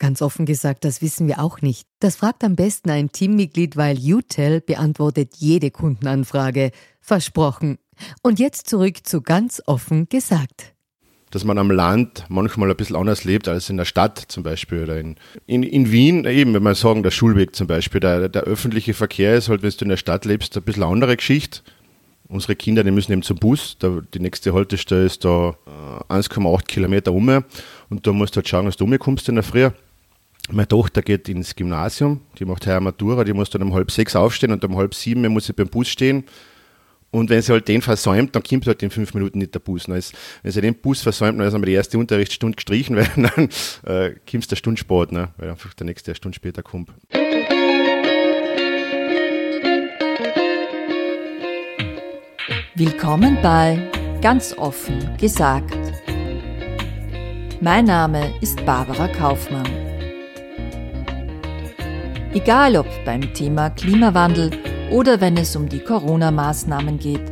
Ganz offen gesagt, das wissen wir auch nicht. Das fragt am besten ein Teammitglied, weil UTEL beantwortet jede Kundenanfrage. Versprochen. Und jetzt zurück zu ganz offen gesagt. Dass man am Land manchmal ein bisschen anders lebt als in der Stadt zum Beispiel oder in, in, in Wien, eben, wenn man sagen, der Schulweg zum Beispiel, der, der öffentliche Verkehr ist halt, wenn du in der Stadt lebst, ein bisschen andere Geschichte. Unsere Kinder, die müssen eben zum Bus, die nächste Haltestelle ist da 1,8 Kilometer um und da musst du halt schauen, dass du umkommst in der Früh. Meine Tochter geht ins Gymnasium, die macht heuer Matura, die muss dann um halb sechs aufstehen und um halb sieben muss sie beim Bus stehen. Und wenn sie halt den versäumt, dann kommt halt in fünf Minuten nicht der Bus. Ist, wenn sie den Bus versäumt, dann ist einmal die erste Unterrichtsstunde gestrichen, weil dann äh, kommt der Stunde spät, ne? weil einfach der nächste eine Stunde später kommt. Willkommen bei Ganz offen gesagt. Mein Name ist Barbara Kaufmann. Egal ob beim Thema Klimawandel oder wenn es um die Corona-Maßnahmen geht,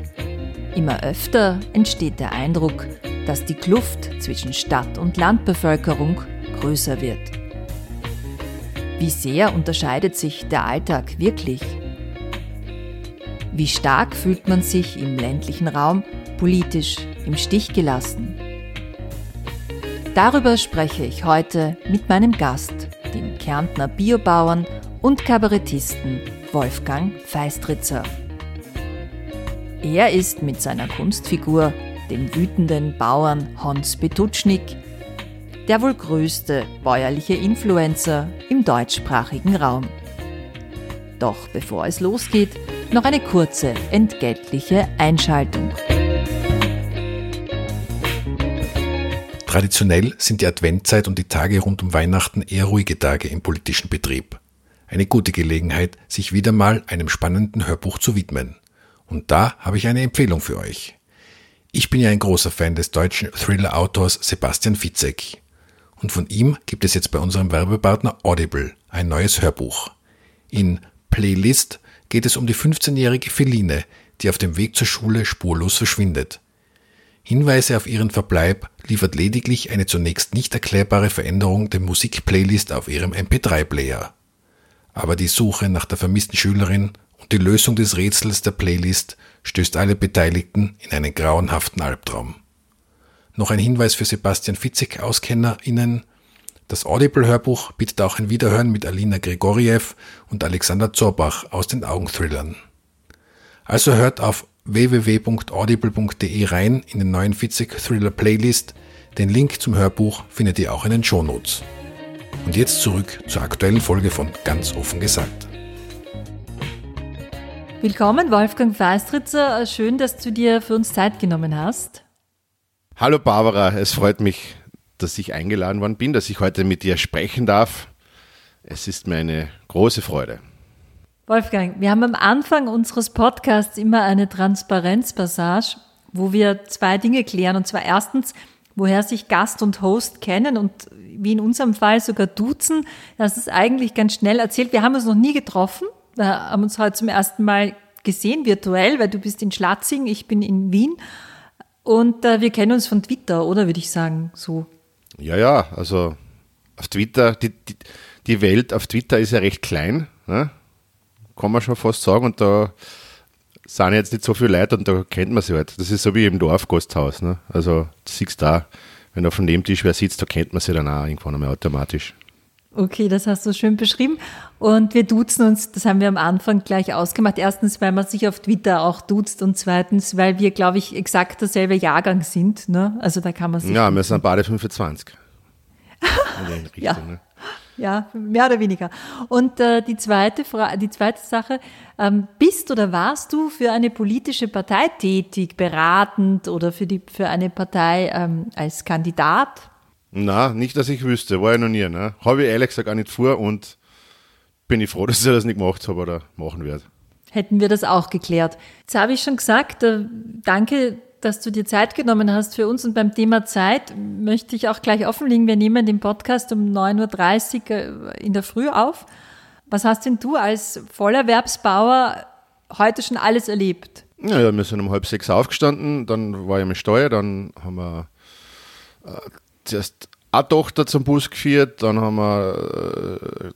immer öfter entsteht der Eindruck, dass die Kluft zwischen Stadt- und Landbevölkerung größer wird. Wie sehr unterscheidet sich der Alltag wirklich? Wie stark fühlt man sich im ländlichen Raum politisch im Stich gelassen? Darüber spreche ich heute mit meinem Gast, dem Kärntner Biobauern und Kabarettisten Wolfgang Feistritzer. Er ist mit seiner Kunstfigur, dem wütenden Bauern Hans Betutschnik, der wohl größte bäuerliche Influencer im deutschsprachigen Raum. Doch bevor es losgeht, noch eine kurze entgeltliche Einschaltung. Traditionell sind die Adventzeit und die Tage rund um Weihnachten eher ruhige Tage im politischen Betrieb. Eine gute Gelegenheit, sich wieder mal einem spannenden Hörbuch zu widmen. Und da habe ich eine Empfehlung für euch. Ich bin ja ein großer Fan des deutschen Thriller-Autors Sebastian Fitzek. Und von ihm gibt es jetzt bei unserem Werbepartner Audible ein neues Hörbuch. In Playlist geht es um die 15-jährige Feline, die auf dem Weg zur Schule spurlos verschwindet. Hinweise auf ihren Verbleib liefert lediglich eine zunächst nicht erklärbare Veränderung der Musikplaylist auf ihrem MP3-Player aber die Suche nach der vermissten Schülerin und die Lösung des Rätsels der Playlist stößt alle Beteiligten in einen grauenhaften Albtraum. Noch ein Hinweis für Sebastian Fitzek-AuskennerInnen. Das Audible-Hörbuch bietet auch ein Wiederhören mit Alina Gregoriev und Alexander Zorbach aus den Augenthrillern. Also hört auf www.audible.de rein in den neuen Fitzek Thriller Playlist. Den Link zum Hörbuch findet ihr auch in den Shownotes. Und jetzt zurück zur aktuellen Folge von Ganz offen gesagt. Willkommen, Wolfgang Feistritzer. Schön, dass du dir für uns Zeit genommen hast. Hallo Barbara, es freut mich, dass ich eingeladen worden bin, dass ich heute mit dir sprechen darf. Es ist mir eine große Freude. Wolfgang, wir haben am Anfang unseres Podcasts immer eine Transparenzpassage, wo wir zwei Dinge klären. Und zwar erstens, woher sich Gast und Host kennen und wie in unserem Fall sogar duzen. Das ist eigentlich ganz schnell erzählt. Wir haben uns noch nie getroffen. Wir haben uns heute zum ersten Mal gesehen, virtuell, weil du bist in Schlatzing, ich bin in Wien. Und äh, wir kennen uns von Twitter, oder würde ich sagen, so. Ja, ja, also auf Twitter, die, die, die Welt auf Twitter ist ja recht klein, ne? kann man schon fast sagen. Und da sind jetzt nicht so viele Leute und da kennt man sie halt. Das ist so wie im Dorfgasthaus. Ne? Also, du siehst da, wenn auf dem Nebentisch wer sitzt, da kennt man sie dann auch irgendwann einmal automatisch. Okay, das hast du schön beschrieben. Und wir duzen uns, das haben wir am Anfang gleich ausgemacht. Erstens, weil man sich auf Twitter auch duzt und zweitens, weil wir, glaube ich, exakt derselbe Jahrgang sind. Ne? Also da kann man sich. Ja, wir sind beide 25. In den Richtung, ja. Ne? Ja, mehr oder weniger. Und äh, die, zweite die zweite Sache, ähm, bist oder warst du für eine politische Partei tätig, beratend oder für, die, für eine Partei ähm, als Kandidat? Na, nicht, dass ich wüsste, war ich noch nie. Ne? Habe ich ehrlich gesagt auch nicht vor und bin ich froh, dass ich das nicht gemacht habe oder machen werde. Hätten wir das auch geklärt. Jetzt habe ich schon gesagt, äh, danke dass du dir Zeit genommen hast für uns. Und beim Thema Zeit möchte ich auch gleich offenlegen. Wir nehmen den Podcast um 9.30 Uhr äh, in der Früh auf. Was hast denn du als Vollerwerbsbauer heute schon alles erlebt? Ja, ja wir sind um halb sechs aufgestanden, dann war ich im Steuer, dann haben wir äh, zuerst eine Tochter zum Bus geführt, dann haben wir äh,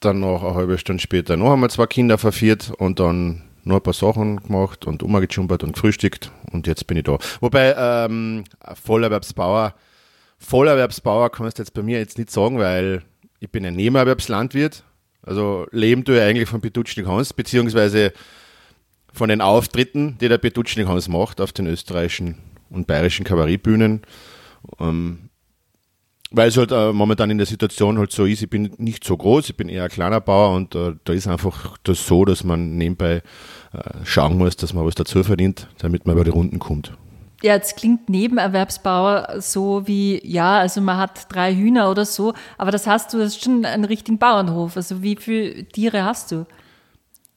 dann noch eine halbe Stunde später noch einmal zwei Kinder verführt und dann nur ein paar Sachen gemacht und umgejumpert und gefrühstückt und jetzt bin ich da. Wobei ähm, Vollerwerbsbauer, Vollerwerbsbauer kannst du jetzt bei mir jetzt nicht sagen, weil ich bin ein Nebenerwerbslandwirt. Also leben tue ich eigentlich von Petutschnik Hans, beziehungsweise von den Auftritten, die der Petutschnik Hans macht auf den österreichischen und bayerischen Kabarettbühnen. Ähm, weil es halt äh, momentan in der Situation halt so ist, ich bin nicht so groß, ich bin eher ein kleiner Bauer und äh, da ist einfach das so, dass man nebenbei äh, schauen muss, dass man was dazu verdient, damit man über die Runden kommt. Ja, jetzt klingt Nebenerwerbsbauer so wie, ja, also man hat drei Hühner oder so, aber das hast du, das ist schon einen richtigen Bauernhof. Also wie viele Tiere hast du?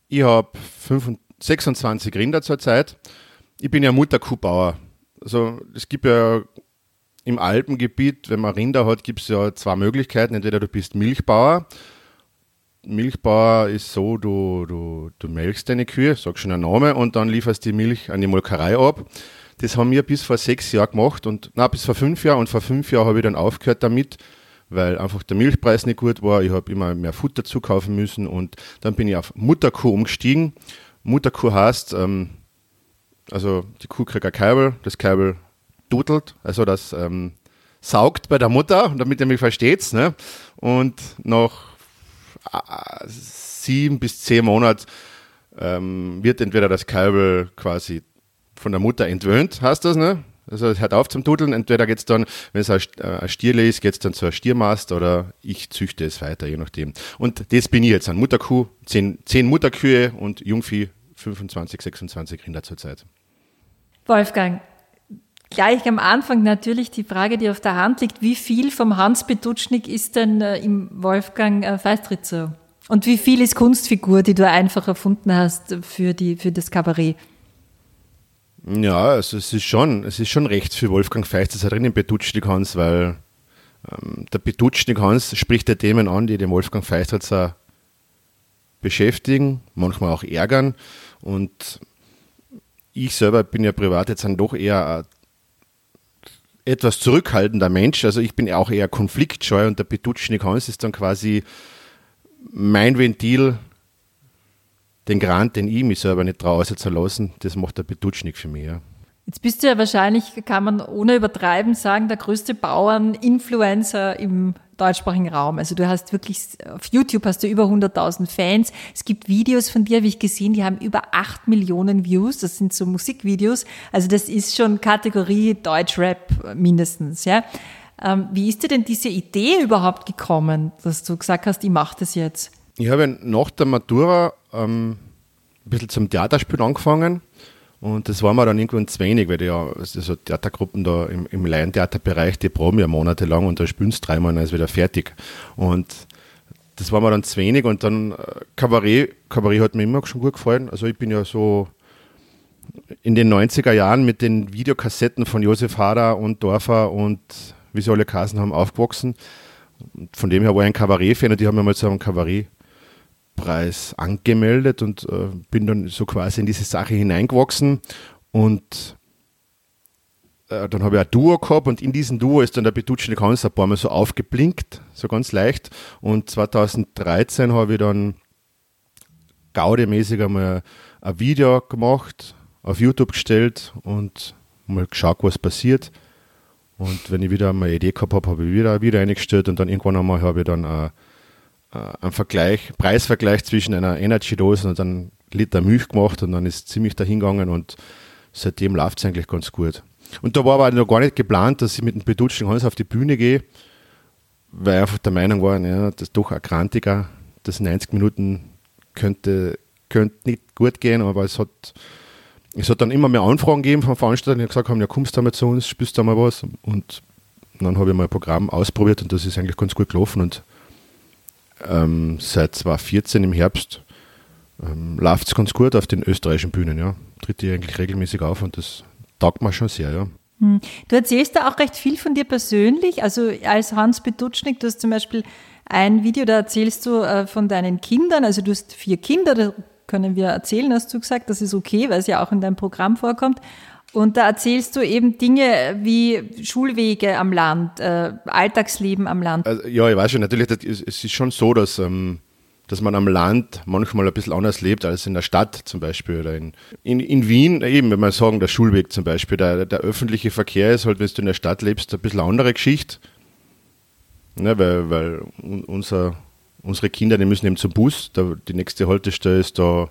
Ich habe 26 Rinder zurzeit. Ich bin ja Mutterkuhbauer. Also es gibt ja im Alpengebiet, wenn man Rinder hat, gibt es ja zwei Möglichkeiten. Entweder du bist Milchbauer. Milchbauer ist so, du, du, du melkst deine Kühe, sag schon einen Namen, und dann lieferst die Milch an die Molkerei ab. Das haben wir bis vor sechs Jahren gemacht und na bis vor fünf Jahren und vor fünf Jahren habe ich dann aufgehört damit, weil einfach der Milchpreis nicht gut war. Ich habe immer mehr Futter zukaufen müssen und dann bin ich auf Mutterkuh umgestiegen. Mutterkuh heißt, ähm, also die Kuh kriegt ein Kabel, das Kabel dudelt, also das ähm, saugt bei der Mutter, damit ihr mich versteht. Ne? Und nach äh, sieben bis zehn Monaten ähm, wird entweder das Kabel quasi von der Mutter entwöhnt, heißt das, ne? Also es hört auf zum Dudeln. Entweder geht es dann, wenn es ein äh, Stierle ist, geht es dann zur Stiermast oder ich züchte es weiter, je nachdem. Und das bin ich jetzt, ein Mutterkuh, zehn, zehn Mutterkühe und Jungvieh, 25, 26 Rinder zurzeit. Wolfgang, Gleich am Anfang natürlich die Frage, die auf der Hand liegt, wie viel vom Hans Petutschnik ist denn äh, im Wolfgang äh, Feistritzer? Und wie viel ist Kunstfigur, die du einfach erfunden hast für, die, für das Kabarett? Ja, also es ist schon, es ist schon recht für Wolfgang Feistritzer drin im Petutschnik Hans, weil ähm, der Petutschnik Hans spricht ja Themen an, die den Wolfgang Feistritzer beschäftigen, manchmal auch ärgern. Und ich selber bin ja privat jetzt dann doch eher etwas zurückhaltender Mensch. Also ich bin auch eher konfliktscheu und der Petutschnik Hans ist dann quasi mein Ventil, den Grant, den ich mich selber nicht traue zu lassen, das macht der Petutschnik für mich. Ja. Jetzt bist du ja wahrscheinlich, kann man ohne übertreiben sagen, der größte Bauern-Influencer im deutschsprachigen Raum. Also du hast wirklich, auf YouTube hast du über 100.000 Fans. Es gibt Videos von dir, habe ich gesehen, die haben über 8 Millionen Views. Das sind so Musikvideos. Also das ist schon Kategorie Deutschrap mindestens, ja. Ähm, wie ist dir denn diese Idee überhaupt gekommen, dass du gesagt hast, ich mache das jetzt? Ich habe nach der Matura ähm, ein bisschen zum Theaterspiel angefangen und das war mir dann irgendwann zu wenig, weil ja also Theatergruppen da im, im Laientheaterbereich, die proben ja monatelang und da sie dreimal und dann ist wieder fertig. Und das war mir dann zu wenig und dann äh, Kabarett, Kabarett hat mir immer schon gut gefallen. Also ich bin ja so in den 90er Jahren mit den Videokassetten von Josef Hader und Dorfer und wie sie alle Kassen haben aufgewachsen. Von dem her war ich ein Kabarett-Fan und die haben mir mal so einen Kabarett Preis angemeldet und äh, bin dann so quasi in diese Sache hineingewachsen und äh, dann habe ich ein Duo gehabt und in diesem Duo ist dann der Petutschnik Hans ein paar Mal so aufgeblinkt, so ganz leicht und 2013 habe ich dann gaudemäßig einmal ein Video gemacht, auf YouTube gestellt und mal geschaut, was passiert. Und wenn ich wieder mal eine Idee gehabt habe, habe ich wieder ein Video eingestellt und dann irgendwann einmal habe ich dann ein äh, einen Vergleich, Preisvergleich zwischen einer Energy-Dose und einem Liter Milch gemacht und dann ist ziemlich dahingegangen und seitdem läuft es eigentlich ganz gut. Und da war aber noch gar nicht geplant, dass ich mit dem Petutschen Hans auf die Bühne gehe. weil ich einfach der Meinung war, ja, das ist doch ein Krantiger, das 90 Minuten könnte, könnte nicht gut gehen, aber es hat, es hat dann immer mehr Anfragen gegeben von Veranstaltern, die gesagt haben, ja kommst du mal zu uns, spielst du mal was und dann habe ich mal ein Programm ausprobiert und das ist eigentlich ganz gut gelaufen und ähm, seit 2014 im Herbst ähm, läuft es ganz gut auf den österreichischen Bühnen, ja. Tritt ich eigentlich regelmäßig auf und das taugt mir schon sehr, ja. Hm. Du erzählst da auch recht viel von dir persönlich. Also als Hans Bedutschnik, du hast zum Beispiel ein Video, da erzählst du äh, von deinen Kindern. Also du hast vier Kinder, da können wir erzählen, hast du gesagt. Das ist okay, weil es ja auch in deinem Programm vorkommt. Und da erzählst du eben Dinge wie Schulwege am Land, äh, Alltagsleben am Land. Also, ja, ich weiß schon, natürlich, es ist schon so, dass ähm, dass man am Land manchmal ein bisschen anders lebt als in der Stadt zum Beispiel. Oder in, in, in Wien, eben, wenn man sagen, der Schulweg zum Beispiel, der, der öffentliche Verkehr ist halt, wenn du in der Stadt lebst, ein bisschen andere Geschichte. Ne, weil weil unser, unsere Kinder, die müssen eben zum Bus, da, die nächste Haltestelle ist da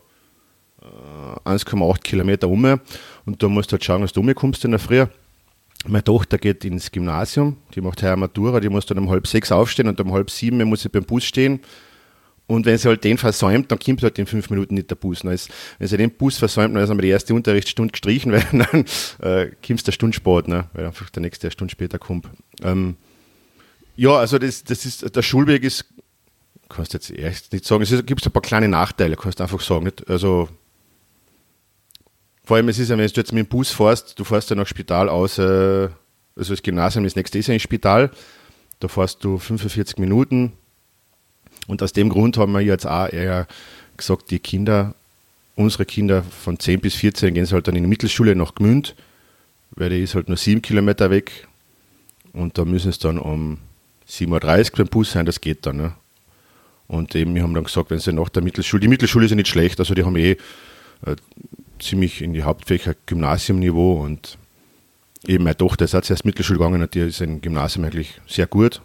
1,8 Kilometer um und da musst du halt schauen, dass du umkommst in der Früh. Meine Tochter geht ins Gymnasium, die macht heuer Matura, die muss dann um halb sechs aufstehen und um halb sieben muss sie beim Bus stehen und wenn sie halt den versäumt, dann kommt halt in fünf Minuten nicht der Bus. Ist, wenn sie den Bus versäumt, dann ist einmal die erste Unterrichtsstunde gestrichen, weil dann äh, kommt der Stunde spät, ne? weil einfach der nächste eine Stunde später kommt. Ähm, ja, also das, das ist, der Schulweg ist, kannst jetzt echt nicht sagen, es gibt ein paar kleine Nachteile, kannst du einfach sagen. Nicht? Also, vor allem, es ist ja, wenn du jetzt mit dem Bus fährst, du fährst ja nach Spital aus, äh, also das Gymnasium, das nächste ist ja ein Spital, da fährst du 45 Minuten, und aus dem Grund haben wir jetzt auch eher gesagt, die Kinder, unsere Kinder von 10 bis 14 gehen halt dann in die Mittelschule nach Gmünd, weil die ist halt nur sieben Kilometer weg. Und da müssen es dann um 7.30 Uhr beim Bus sein, das geht dann. Ne? Und eben, wir haben dann gesagt, wenn sie nach der Mittelschule, die Mittelschule ist ja nicht schlecht, also die haben eh äh, ziemlich in die Hauptfächer Gymnasiumniveau und eben meine Tochter ist jetzt erst Mittelschule gegangen und die ist im Gymnasium eigentlich sehr gut.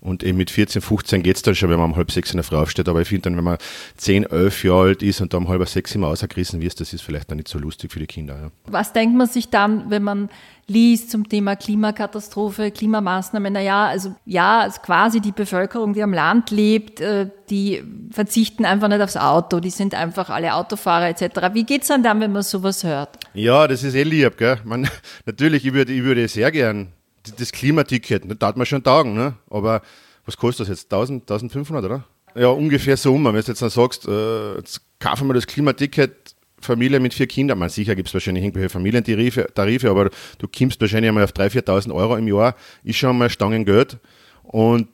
Und eben mit 14, 15 geht es dann schon, wenn man um halb sechs in der Früh aufsteht. Aber ich finde dann, wenn man 10, 11 Jahre alt ist und da um halb sechs immer ausgerissen wird, das ist vielleicht dann nicht so lustig für die Kinder. Ja. Was denkt man sich dann, wenn man liest zum Thema Klimakatastrophe, Klimamaßnahmen? Naja, also ja, also quasi die Bevölkerung, die am Land lebt, äh, die verzichten einfach nicht aufs Auto, die sind einfach alle Autofahrer etc. Wie geht es dann dann, wenn man sowas hört? Ja, das ist eh lieb, gell? Man, natürlich, ich würde, ich würde sehr gern das Klimaticket, das dauert man schon Tagen, ne? aber was kostet das jetzt? 1000, 1500, oder? Ja, ungefähr so um. Wenn du jetzt dann sagst, äh, jetzt kaufen wir das Klimaticket, Familie mit vier Kindern, man sicher gibt es wahrscheinlich irgendwelche Familientarife, Tarife, aber du kommst wahrscheinlich einmal auf 3.000, 4.000 Euro im Jahr, ist schon mal Stangengeld und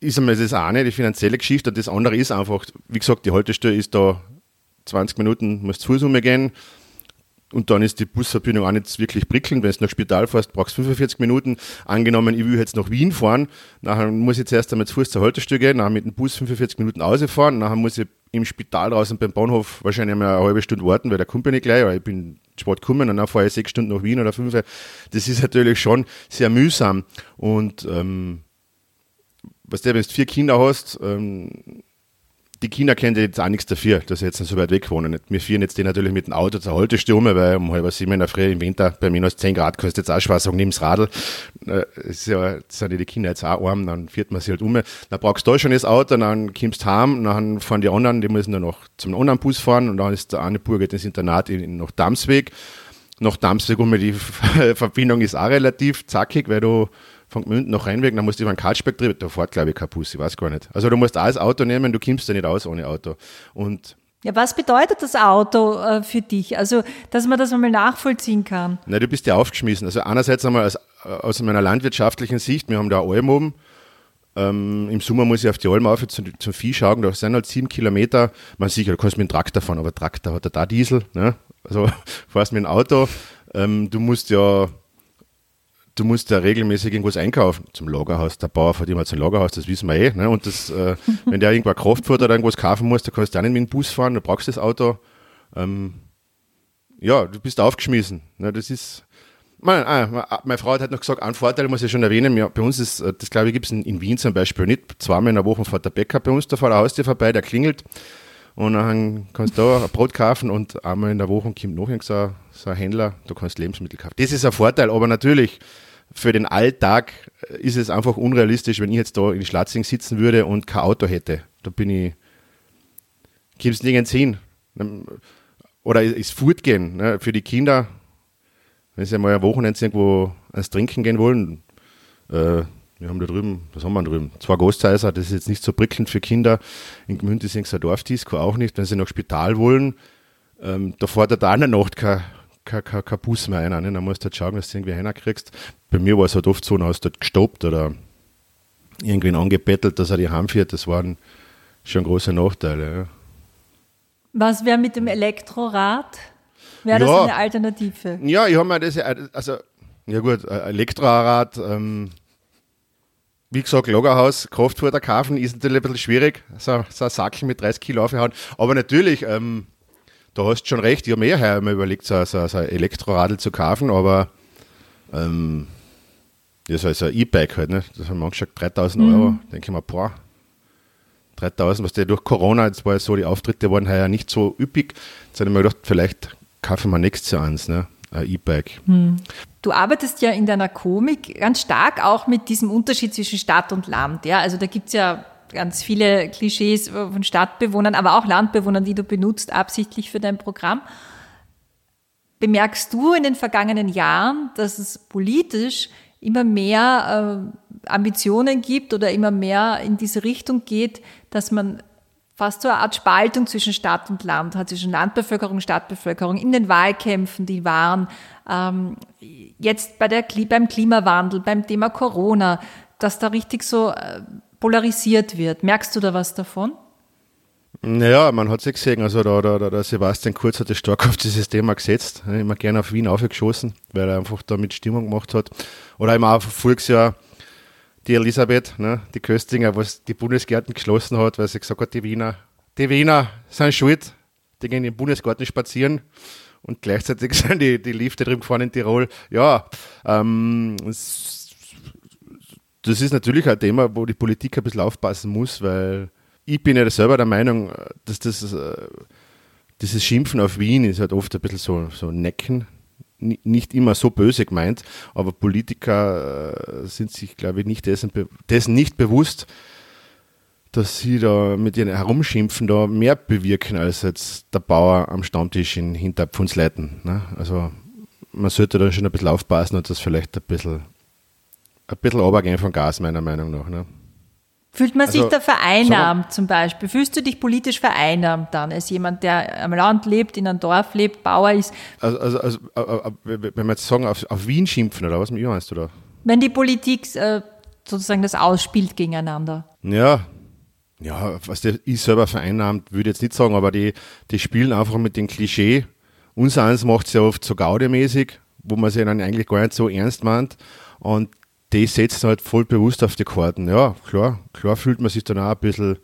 ist einmal das eine, die finanzielle Geschichte, und das andere ist einfach, wie gesagt, die Haltestelle ist da 20 Minuten, musst zu Fuß umgehen, und dann ist die Busverbindung auch nicht wirklich prickelnd. Wenn du nach Spital fährst, brauchst du 45 Minuten. Angenommen, ich will jetzt nach Wien fahren, nachher muss ich zuerst einmal zu Fuß zur Haltestelle gehen, nachher mit dem Bus 45 Minuten rausfahren, nachher muss ich im Spital draußen beim Bahnhof wahrscheinlich einmal eine halbe Stunde warten, weil der kommt ja nicht gleich, weil ich bin spät gekommen und dann fahre ich sechs Stunden nach Wien oder fünf. Das ist natürlich schon sehr mühsam. Und ähm, was der, wenn du vier Kinder hast, ähm, die Kinder kennen jetzt auch nichts dafür, dass sie jetzt so weit weg wohnen. Wir fahren jetzt die natürlich mit dem Auto zur Haltestelle, weil um halb sieben in der Früh im Winter bei minus 10 Grad du jetzt auch schwer sagen, Radl. Das, ist ja, das sind die Kinder jetzt auch arm, dann fährt man sie halt um. Dann brauchst du da schon das Auto, dann kommst du heim, dann fahren die anderen, die müssen dann noch zum anderen Bus fahren und dann ist der eine Bur geht ins Internat in, in, nach Damsweg. Nach Damsweg um die Verbindung ist auch relativ zackig, weil du von Gmünden nach Rheinweg, dann musst du über den Karlsberg drüber, da fährt glaube ich kein Bus, ich weiß gar nicht. Also du musst auch das Auto nehmen, du kommst ja nicht aus ohne Auto. Und ja, was bedeutet das Auto äh, für dich? Also, dass man das einmal nachvollziehen kann. Na, du bist ja aufgeschmissen. Also einerseits einmal aus, aus meiner landwirtschaftlichen Sicht, wir haben da Alm oben. Ähm, Im Sommer muss ich auf die Alm auf zum, zum Vieh schauen, da sind halt sieben Kilometer. Man sicher, du kannst mit dem Traktor fahren, aber Traktor hat ja da Diesel. Ne? Also fährst mit dem Auto. Ähm, du musst ja du musst ja regelmäßig irgendwas einkaufen. Zum Lagerhaus. Der Bauer fährt immer zum Lagerhaus, das wissen wir eh. Ne? Und das, äh, wenn der irgendwo Kraftfutter oder irgendwas kaufen muss, dann kannst du auch nicht mit dem Bus fahren, du brauchst das Auto. Ähm, ja, du bist aufgeschmissen. Ne? Das ist. Meine, ah, meine Frau hat noch gesagt, einen Vorteil muss ich schon erwähnen. Ja, bei uns ist, äh, das glaube ich, gibt es in, in, Wien zum Beispiel nicht. Zweimal in der Woche fährt der Bäcker bei uns da vor der Haustür vorbei, der klingelt. Und dann kannst du da ein Brot kaufen und einmal in der Woche kommt noch so, so ein Händler, du kannst Lebensmittel kaufen. Das ist ein Vorteil, aber natürlich, für den Alltag ist es einfach unrealistisch, wenn ich jetzt da in Schlatzing sitzen würde und kein Auto hätte. Da bin ich, gibt es nirgends hin. Oder ist fortgehen ne? für die Kinder, wenn sie mal ein Wochenende irgendwo ans Trinken gehen wollen. Äh, wir haben da drüben, was haben wir da drüben? Zwei Gasthäuser, das ist jetzt nicht so prickelnd für Kinder. In Gmünd ist ein Dorfdisco auch nicht. Wenn sie nach Spital wollen, ähm, da fährt da eine Nacht kein, kein, kein, kein Bus mehr rein. Ne? Dann musst du halt schauen, dass du irgendwie hinkriegst. Bei mir war es halt oft so, dann hast du dort gestoppt oder irgendwen angebettelt, dass er die heimfährt. Das waren schon große Nachteile. Ja. Was wäre mit dem Elektrorad? Wäre das eine Alternative? Ja, ich habe mir das, also, ja gut, Elektrorad, ähm, wie gesagt, Lagerhaus, Kraftfutter kaufen ist natürlich ein bisschen schwierig, so, so ein Sackel mit 30 Kilo aufhauen. Aber natürlich, ähm, da hast du schon recht, ich habe mir ja mal überlegt, so, so, so ein Elektroradl zu kaufen, aber ähm, ja, so, ein E-Bike halt, ne? das haben wir angeschaut, 3000 mhm. Euro, denke ich mir, boah, 3000, was der durch Corona, jetzt war ja so, die Auftritte waren ja nicht so üppig, jetzt habe ich mir gedacht, vielleicht kaufen wir nächstes Jahr eins, ne? ein E-Bike. Hm. Du arbeitest ja in deiner Komik ganz stark auch mit diesem Unterschied zwischen Stadt und Land. Ja? Also da gibt es ja ganz viele Klischees von Stadtbewohnern, aber auch Landbewohnern, die du benutzt absichtlich für dein Programm. Bemerkst du in den vergangenen Jahren, dass es politisch immer mehr äh, Ambitionen gibt oder immer mehr in diese Richtung geht, dass man fast so eine Art Spaltung zwischen Stadt und Land zwischen Landbevölkerung und Stadtbevölkerung in den Wahlkämpfen, die waren, ähm, jetzt bei der, beim Klimawandel, beim Thema Corona, dass da richtig so äh, polarisiert wird. Merkst du da was davon? Naja, man hat es gesehen, also da, da, der Sebastian Kurz hat es stark auf dieses Thema gesetzt, immer gerne auf Wien aufgeschossen, weil er einfach damit Stimmung gemacht hat. Oder immer auch voriges Jahr die Elisabeth, ne, die Köstinger, was die Bundesgärten geschlossen hat, weil sie gesagt hat, die Wiener, die Wiener sind schuld, die gehen im Bundesgarten spazieren und gleichzeitig sind die, die Lifte drüben gefahren in Tirol. Ja, ähm, das ist natürlich ein Thema, wo die Politik ein bisschen aufpassen muss, weil ich bin ja selber der Meinung, dass das, äh, dieses Schimpfen auf Wien ist halt oft ein bisschen so, so Necken, nicht immer so böse gemeint, aber Politiker äh, sind sich, glaube ich, nicht dessen, dessen nicht bewusst, dass sie da mit ihren Herumschimpfen da mehr bewirken als jetzt der Bauer am Stammtisch in Hinterpfundsleiten. Ne? Also man sollte da schon ein bisschen aufpassen und das vielleicht ein bisschen ein bisschen runtergehen von Gas, meiner Meinung nach. Ne? Fühlt man also, sich da vereinnahmt zum Beispiel? Fühlst du dich politisch vereinnahmt dann als jemand, der am Land lebt, in einem Dorf lebt, Bauer ist? Also, also, also äh, äh, wenn wir jetzt sagen, auf, auf Wien schimpfen oder was meinst du da? Wenn die Politik äh, sozusagen das ausspielt gegeneinander. Ja, ja, was der ich selber vereinnahmt, würde ich jetzt nicht sagen, aber die, die spielen einfach mit dem Klischee. Unser eins macht es ja oft so gaudemäßig, wo man sich dann eigentlich gar nicht so ernst meint. Und die setzen halt voll bewusst auf die Karten. Ja, klar, klar fühlt man sich dann auch ein bisschen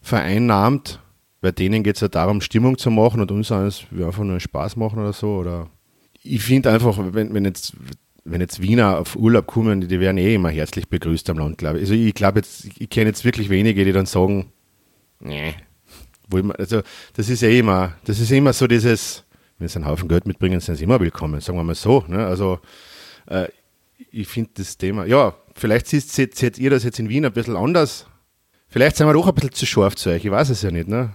vereinnahmt. Bei denen geht es ja darum, Stimmung zu machen und uns wir einfach nur Spaß machen oder so. Oder ich finde einfach, wenn, wenn jetzt wenn jetzt Wiener auf Urlaub kommen, die werden eh immer herzlich begrüßt am Land, glaube ich. Also ich glaube jetzt, ich kenne jetzt wirklich wenige, die dann sagen, nee, also das ist ja immer, das ist immer so dieses, wenn sie einen Haufen Geld mitbringen, sind sie immer willkommen, sagen wir mal so. Ne? Also äh, ich finde das Thema, ja, vielleicht seht, seht, ihr das jetzt in Wien ein bisschen anders. Vielleicht sind wir doch ein bisschen zu scharf zu euch, ich weiß es ja nicht. Ne?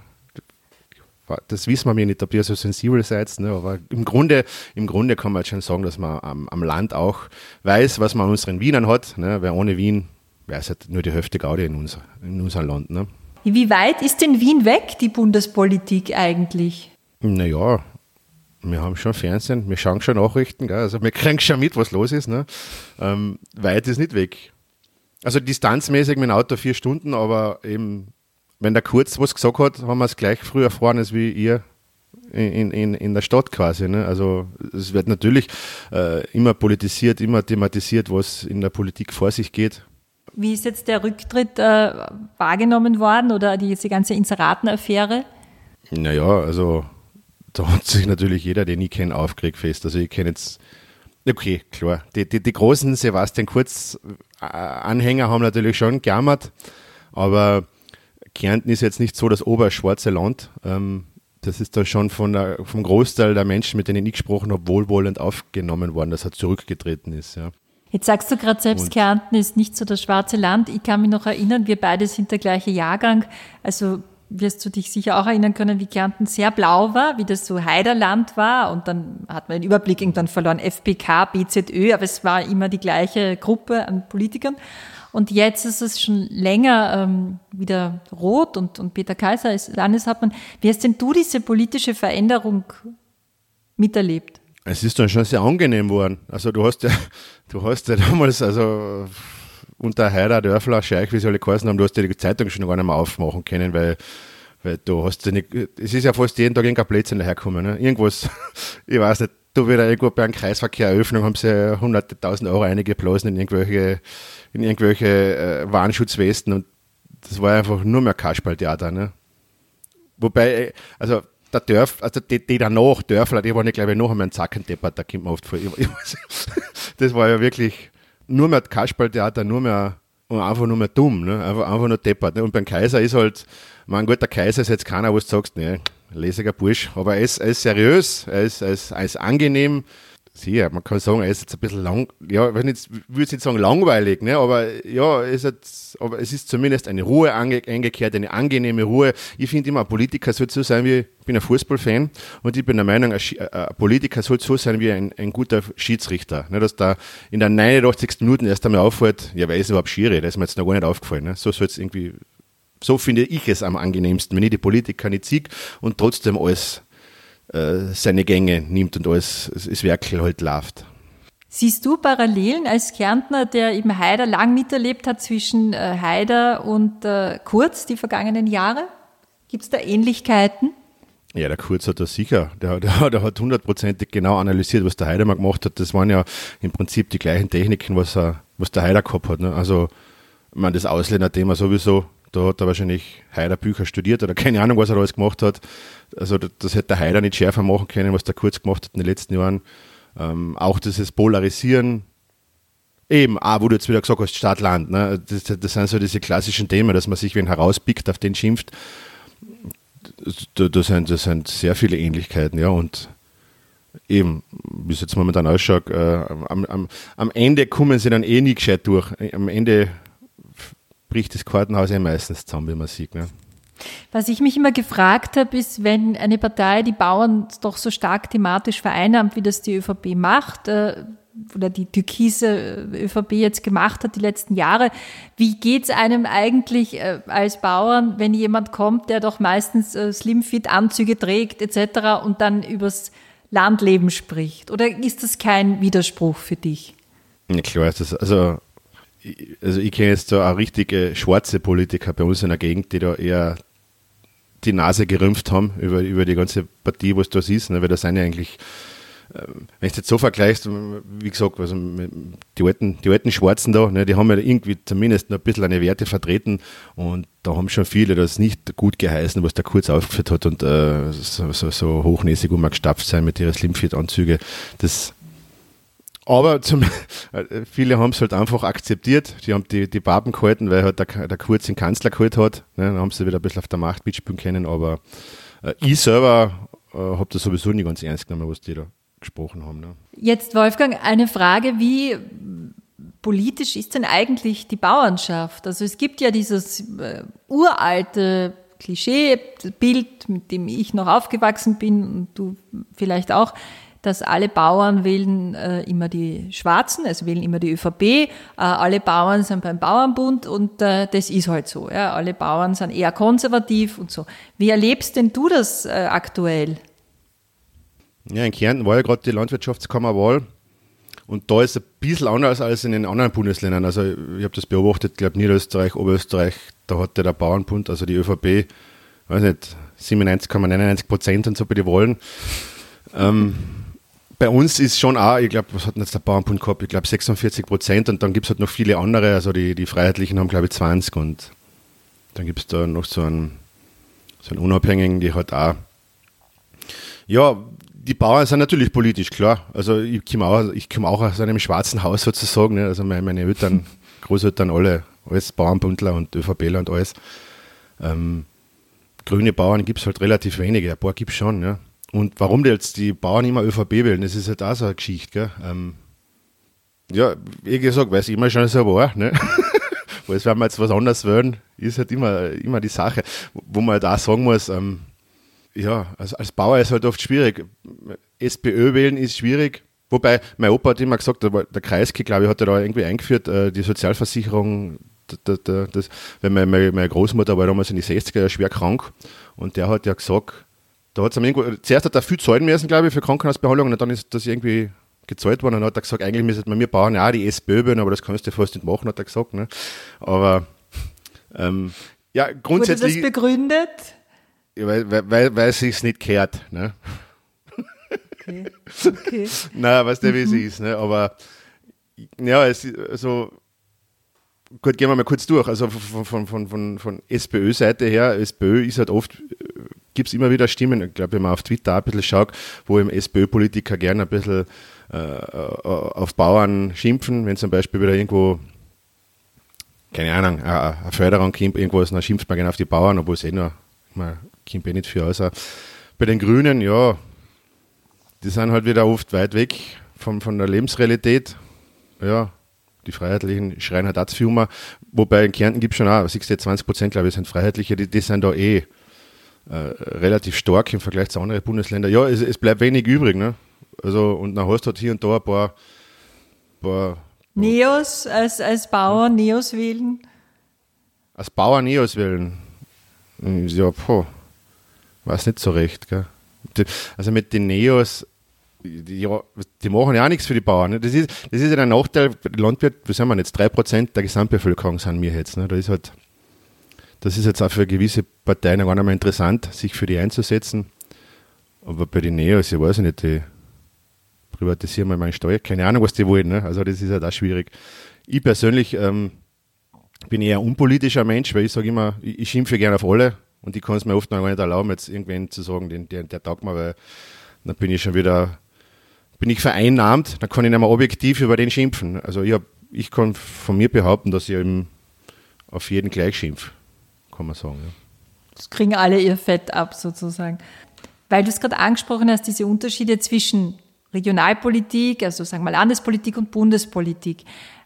Das wissen wir mir nicht, ob ihr so sensibel seid, ne? aber im Grunde, im Grunde kann man jetzt schon sagen, dass man am, am Land auch weiß, was man an unseren Wienern hat, ne? weil ohne Wien wäre es halt nur die Hälfte Gaudi in, unser, in unserem Land. Ne? Wie weit ist denn Wien weg, die Bundespolitik eigentlich? Naja, wir haben schon Fernsehen, wir schauen schon Nachrichten, gell? also wir kriegen schon mit, was los ist. Ne? Ähm, weit ist nicht weg. Also distanzmäßig mit dem Auto vier Stunden, aber eben, wenn der Kurz was gesagt hat, haben wir es gleich früher erfahren als wie ihr in, in, in der Stadt quasi. Ne? Also es wird natürlich äh, immer politisiert, immer thematisiert, was in der Politik vor sich geht. Wie ist jetzt der Rücktritt äh, wahrgenommen worden oder diese ganze Inseratenaffäre? Naja, also da hat sich natürlich jeder, den ich kenne, aufgeregt fest. Also ich kenne jetzt, okay, klar, die, die, die großen Sebastian Kurz-Anhänger haben natürlich schon gejammert, aber Kärnten ist jetzt nicht so das oberschwarze Land. Ähm, das ist da schon von der, vom Großteil der Menschen, mit denen ich gesprochen habe, wohlwollend aufgenommen worden, dass er zurückgetreten ist. Ja. Jetzt sagst du gerade selbst, und Kärnten ist nicht so das schwarze Land. Ich kann mich noch erinnern, wir beide sind der gleiche Jahrgang. Also wirst du dich sicher auch erinnern können, wie Kärnten sehr blau war, wie das so Heiderland war. Und dann hat man den Überblick irgendwann verloren, FPK, BZÖ, aber es war immer die gleiche Gruppe an Politikern. Und jetzt ist es schon länger ähm, wieder rot und, und Peter Kaiser ist Landeshauptmann. Wie hast denn du diese politische Veränderung miterlebt? Es ist dann schon sehr angenehm worden. Also du hast ja, du hast ja damals, also unter Heider, Dörfler, Scheich, wie sie alle geheißen haben, du hast ja die Zeitung schon gar nicht mehr aufmachen können, weil, weil du hast ja nicht, es ist ja fast jeden Tag irgendein Blödsinn daherkommen. Ne? Irgendwas, ich weiß nicht, du wieder irgendwo bei einem Kreisverkehreröffnung haben sie hunderte tausend Euro eingeblasen in irgendwelche, in irgendwelche äh, Warnschutzwesten und das war einfach nur mehr Kasperltheater. Ne? Wobei, also der Dörf, also die, die danach, Dörfler, die waren ja, glaube ich, noch einmal ein Zackendeppert, da kommt man oft vor. das war ja wirklich nur mehr Kasperltheater, nur mehr, einfach nur mehr dumm, ne? einfach, einfach nur deppert. Ne? Und beim Kaiser ist halt, mein Gott, der Kaiser ist jetzt keiner, wo du sagst, ne, lässiger Bursch, aber er ist, er ist seriös, er ist, er ist, er ist angenehm, Sicher, man kann sagen, er ist jetzt ein bisschen lang, ja, ich würde jetzt nicht sagen langweilig, ne, aber ja, ist jetzt, aber es ist zumindest eine Ruhe ange, eingekehrt, eine angenehme Ruhe. Ich finde immer, ein Politiker sollte so sein wie, ich bin ein Fußballfan und ich bin der Meinung, ein, ein Politiker sollte so sein wie ein, ein guter Schiedsrichter. Ne, dass da in der 89. Minute erst einmal auffällt, ja, wer ist überhaupt Schiri? Das ist mir jetzt noch gar nicht aufgefallen. Ne? So soll es irgendwie, so finde ich es am angenehmsten, wenn ich die Politiker nicht sieg und trotzdem alles äh, seine Gänge nimmt und alles das Werkel halt läuft. Siehst du Parallelen als Kärntner, der eben Haider lang miterlebt hat zwischen äh, Haider und äh, Kurz die vergangenen Jahre? Gibt es da Ähnlichkeiten? Ja, der Kurz hat das sicher. Der, der, der hat hundertprozentig genau analysiert, was der Haider mal gemacht hat. Das waren ja im Prinzip die gleichen Techniken, was, er, was der Haider gehabt hat. Ne? Also, ich meine, das Ausländerthema sowieso, da hat er wahrscheinlich Haider Bücher studiert oder keine Ahnung, was er alles gemacht hat. Also das hätte der Haider nicht schärfer machen können, was der Kurz gemacht hat in den letzten Jahren. Ähm, auch dieses Polarisieren, eben, auch wo du jetzt wieder gesagt hast, Stadt-Land, ne? das, das, sind so diese klassischen Themen, dass man sich wen herauspickt, auf den schimpft. Da, da, sind, da sind sehr viele Ähnlichkeiten, ja, und eben, wie es jetzt momentan ausschaut, äh, am, am, am Ende kommen sie dann eh nie gescheit durch. Am Ende bricht das Kartenhaus ja meistens zusammen, wie man sieht. Ne? Was ich mich immer gefragt habe, ist, wenn eine Partei die Bauern doch so stark thematisch vereinnahmt, wie das die ÖVP macht, äh, oder die türkise ÖVP jetzt gemacht hat die letzten Jahre, wie geht es einem eigentlich äh, als Bauern, wenn jemand kommt, der doch meistens äh, Slimfit-Anzüge trägt etc. und dann übers Landleben spricht? Oder ist das kein Widerspruch für dich? Ja, klar ist das. Also also ich kenne jetzt so auch richtige schwarze Politiker bei uns in der Gegend, die da eher die Nase gerümpft haben über, über die ganze Partie, was da ist, ne? weil das sind ja eigentlich, äh, wenn du es jetzt so vergleichst, wie gesagt, also die, alten, die alten Schwarzen da, ne, die haben ja irgendwie zumindest noch ein bisschen eine Werte vertreten und da haben schon viele das nicht gut geheißen, was der Kurz aufgeführt hat und äh, so, so, so hochnäsig umgestapft sein mit ihren Slimfit-Anzüge. Das aber zum, äh, viele haben es halt einfach akzeptiert. Die haben die, die Baben gehalten, weil halt der, der Kurz den Kanzler geholt hat. Ne, dann haben sie wieder ein bisschen auf der Macht mitspielen können. Aber äh, ich selber äh, habe das sowieso nicht ganz ernst genommen, was die da gesprochen haben. Ne. Jetzt, Wolfgang, eine Frage, wie politisch ist denn eigentlich die Bauernschaft? Also es gibt ja dieses äh, uralte Klischeebild, mit dem ich noch aufgewachsen bin und du vielleicht auch, dass alle Bauern wählen äh, immer die Schwarzen, also wählen immer die ÖVP, äh, alle Bauern sind beim Bauernbund und äh, das ist halt so. Ja. Alle Bauern sind eher konservativ und so. Wie erlebst denn du das äh, aktuell? Ja, in Kärnten war ja gerade die Landwirtschaftskammerwahl und da ist es ein bisschen anders als in den anderen Bundesländern. Also ich habe das beobachtet, ich glaube Niederösterreich, Oberösterreich, da hatte der Bauernbund, also die ÖVP, weiß nicht, 97,99 Prozent und so bei den Wahlen. Ähm, bei uns ist schon auch, ich glaube, was hat denn jetzt der Bauernbund gehabt? Ich glaube 46 Prozent und dann gibt es halt noch viele andere. Also die, die Freiheitlichen haben, glaube ich, 20 und dann gibt es da noch so einen, so einen Unabhängigen, die halt auch. Ja, die Bauern sind natürlich politisch, klar. Also ich komme auch, komm auch aus einem schwarzen Haus sozusagen. Ne? Also meine, meine Eltern, Großeltern, alle, alles Bauernbundler und ÖVPler und alles. Ähm, grüne Bauern gibt es halt relativ wenige, ein paar gibt es schon, ja. Und warum jetzt die Bauern immer ÖVP wählen, das ist halt auch so eine Geschichte. Gell? Ähm, ja, wie gesagt, weil es immer schon so war, ne? Weil wenn wir jetzt was anderes wollen, ist halt immer, immer die Sache, wo man halt sagen muss, ähm, ja, also als Bauer ist halt oft schwierig. SPÖ wählen ist schwierig. Wobei, mein Opa hat immer gesagt, der, der Kreisky, glaube ich, hat er da irgendwie eingeführt, äh, die Sozialversicherung, das, weil meine, meine Großmutter war damals in die 60er Jahre schwer krank und der hat ja gesagt, da hat es irgendwo, zuerst hat er viel zahlen müssen, glaube ich, für Krankenhausbehandlung und dann ist das irgendwie gezahlt worden und dann hat er gesagt, eigentlich müsste man mir bauen, ja, die SPÖ aber das kannst du fast nicht machen, hat er gesagt. Ne? Aber ähm, ja, grundsätzlich. Wurde das begründet? Ja, weil, weil, weil, weil es sich nicht kehrt. Ne? Okay. okay. Nein, weißt du, wie es mhm. ist. Ne? Aber ja, es also gut, gehen wir mal kurz durch. Also von, von, von, von, von SPÖ-Seite her, SPÖ ist halt oft, gibt es immer wieder Stimmen, ich glaube, wenn man auf Twitter ein bisschen schaut, wo eben SPÖ-Politiker gerne ein bisschen äh, auf Bauern schimpfen, wenn zum Beispiel wieder irgendwo, keine Ahnung, eine Förderung kommt, irgendwas, dann schimpft man gerne auf die Bauern, obwohl es eh nur, man kommt eh nicht viel aus. Bei den Grünen, ja, die sind halt wieder oft weit weg von, von der Lebensrealität. Ja, die Freiheitlichen schreien halt dazu immer. Wobei in Kärnten gibt es schon auch, 20 Prozent, glaube ich, sind Freiheitliche, die, die sind da eh äh, relativ stark im Vergleich zu anderen Bundesländern. Ja, es, es bleibt wenig übrig, ne? Also, und dann hast du halt hier und da ein paar. paar Neos als, als Bauer, hm? Neos wählen? Als Bauer Neos wählen? Ja, boah, weiß nicht so recht, gell? Also mit den Neos, die, die machen ja auch nichts für die Bauern. Ne? Das, ist, das ist ja der Nachteil, Landwirt, wie sagen wir jetzt, 3% der Gesamtbevölkerung sind wir jetzt. Ne? Das ist halt, das ist jetzt auch für gewisse Parteien gar nicht mehr interessant, sich für die einzusetzen. Aber bei den Neos, ich weiß nicht, die privatisieren mal meine Steuer, keine Ahnung, was die wollen. Ne? Also das ist halt auch schwierig. Ich persönlich ähm, bin eher ein unpolitischer Mensch, weil ich sage immer, ich, ich schimpfe gerne auf alle und ich kann es mir oft noch gar nicht erlauben, jetzt irgendwen zu sagen, den, der, der taugt mir, weil dann bin ich schon wieder, bin ich vereinnahmt, dann kann ich nicht mehr objektiv über den schimpfen. Also ich, hab, ich kann von mir behaupten, dass ich eben auf jeden gleich schimpfe, kann man sagen. Ja. Das kriegen alle ihr Fett ab sozusagen. Weil du es gerade angesprochen hast, diese Unterschiede zwischen Regionalpolitik, also sagen wir Landespolitik und Bundespolitik.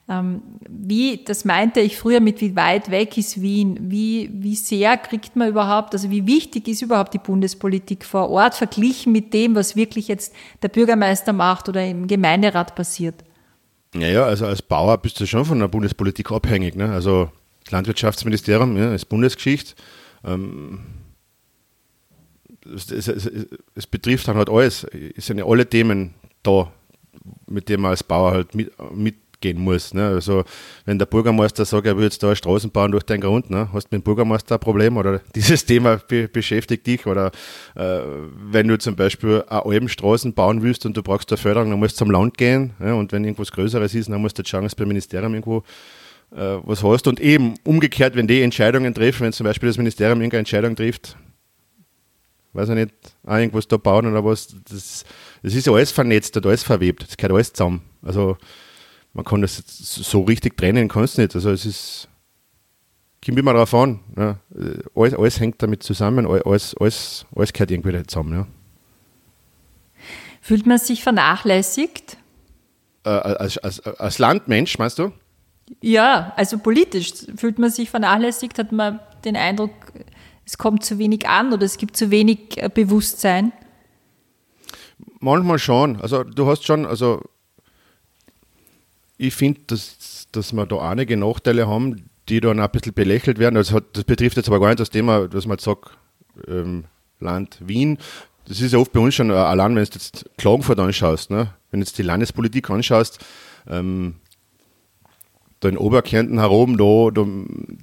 Ähm, wie, das meinte ich früher mit, wie weit weg ist Wien? Wie, wie sehr kriegt man überhaupt, also wie wichtig ist überhaupt die Bundespolitik vor Ort verglichen mit dem, was wirklich jetzt der Bürgermeister macht oder im Gemeinderat passiert? Naja, also als Bauer bist du schon von der Bundespolitik abhängig. Ne? Also Landwirtschaftsministerium ja, ist Bundesgeschichte. Ähm, es, es, es, es, betrifft dann halt alles. Es sind ja alle Themen da, mit denen man als Bauer halt mit, mit gehen muss. Ne? Also wenn der Bürgermeister sagt, er will jetzt da Straßen bauen durch den Grund, ne? hast du mit dem Bürgermeister ein Problem oder dieses Thema be beschäftigt dich oder äh, wenn du zum Beispiel eine Albenstraßen bauen willst und du brauchst eine Förderung, dann musst du zum Land gehen ja? und wenn irgendwas Größeres ist, dann musst du schauen, dass beim Ministerium irgendwo äh, was hast und eben umgekehrt, wenn die Entscheidungen treffen, wenn zum Beispiel das Ministerium irgendeine Entscheidung trifft, weiß ich nicht, auch irgendwas da bauen oder was, das, das ist ja alles vernetzt und alles verwebt, das gehört alles zusammen. Also man kann das so richtig trennen, kannst du nicht. Also es ist, kommt immer darauf an. Ja. Alles, alles, hängt damit zusammen, alles, alles, alles gehört irgendwie zusammen. Ja. Fühlt man sich vernachlässigt? Äh, als, als, als Landmensch, meinst du? Ja, also politisch fühlt man sich vernachlässigt, hat man den Eindruck, es kommt zu wenig an oder es gibt zu wenig äh, Bewusstsein? Manchmal schon. Also du hast schon, also ich finde, dass, dass wir da einige Nachteile haben, die dann ein bisschen belächelt werden. Also das betrifft jetzt aber gar nicht das Thema, was man jetzt sagt, ähm, Land Wien. Das ist ja oft bei uns schon, äh, allein wenn du jetzt Klagenfurt anschaust, ne? wenn du jetzt die Landespolitik anschaust, ähm, da in Oberkärnten herum, da, da,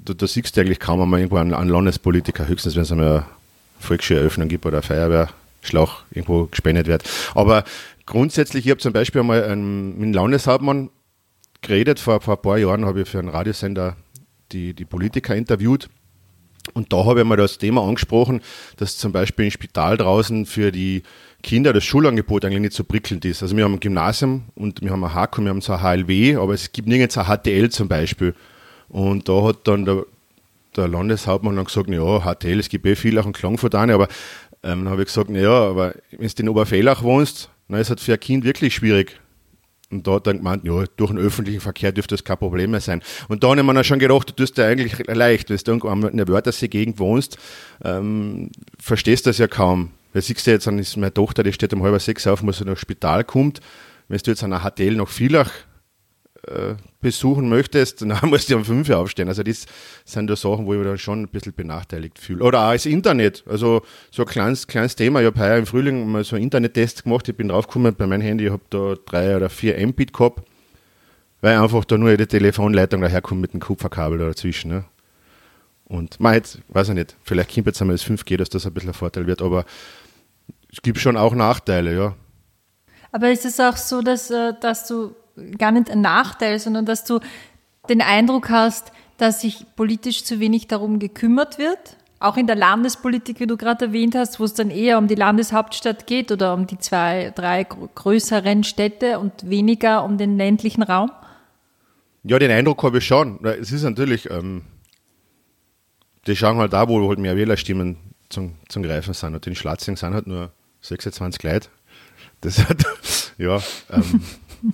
da, da, siehst du eigentlich kaum einmal irgendwo einen, einen Landespolitiker, höchstens wenn es einmal eine Volksschule gibt oder Feuerwehrschlauch irgendwo gespendet wird. Aber grundsätzlich, ich habe zum Beispiel einmal einen, mit dem Landeshauptmann geredet. Vor, vor ein paar Jahren habe ich für einen Radiosender die, die Politiker interviewt. Und da habe ich mal das Thema angesprochen, dass zum Beispiel im Spital draußen für die Kinder das Schulangebot eigentlich nicht so prickelnd ist. Also wir haben ein Gymnasium und wir haben ein HAK und wir haben so ein HLW, aber es gibt nirgends ein HTL zum Beispiel. Und da hat dann der, der Landeshauptmann dann gesagt, ja, HTL, es gibt eh viel auch in Klangfurt eine, aber ähm, dann habe ich gesagt, naja, aber wenn du in Oberfellach wohnst, dann ist es halt für ein Kind wirklich schwierig, Und da hat dann gemeint, ja, durch den öffentlichen Verkehr dürfte das kein Problem mehr sein. Und da habe ich mir dann schon gedacht, du tust dir eigentlich leicht, wenn du in der Wörthersee-Gegend wohnst, ähm, verstehst das ja kaum. Weil siehst du jetzt, dann ist meine Tochter, die steht um halb sechs auf, muss sie nach Spital kommt. Wenn du jetzt an einer HTL nach Villach äh, besuchen möchtest, dann musst du um fünf Uhr aufstehen. Also das sind da Sachen, wo ich mich dann schon ein bisschen benachteiligt fühle. Oder auch das Internet. Also so ein kleines, kleines Thema. Ich habe heuer im Frühling mal so einen Internettest gemacht. Ich bin draufgekommen bei meinem Handy, ich habe da drei oder vier Mbit gehabt, weil einfach da nur die Telefonleitung daherkommt mit dem Kupferkabel dazwischen. Ne? Und man jetzt, weiß ich nicht, vielleicht kommt jetzt einmal das 5G, dass das ein bisschen ein Vorteil wird, aber es gibt schon auch Nachteile, ja. Aber ist es auch so, dass, äh, dass du gar nicht ein Nachteil, sondern dass du den Eindruck hast, dass sich politisch zu wenig darum gekümmert wird? Auch in der Landespolitik, wie du gerade erwähnt hast, wo es dann eher um die Landeshauptstadt geht oder um die zwei, drei größeren Städte und weniger um den ländlichen Raum? Ja, den Eindruck habe ich schon. Es ist natürlich, ähm, die schauen halt da, wo halt mehr Wählerstimmen zum, zum Greifen sind. Und in Schlatzing sind halt nur 26 Leute. Das hat, ja. Ähm.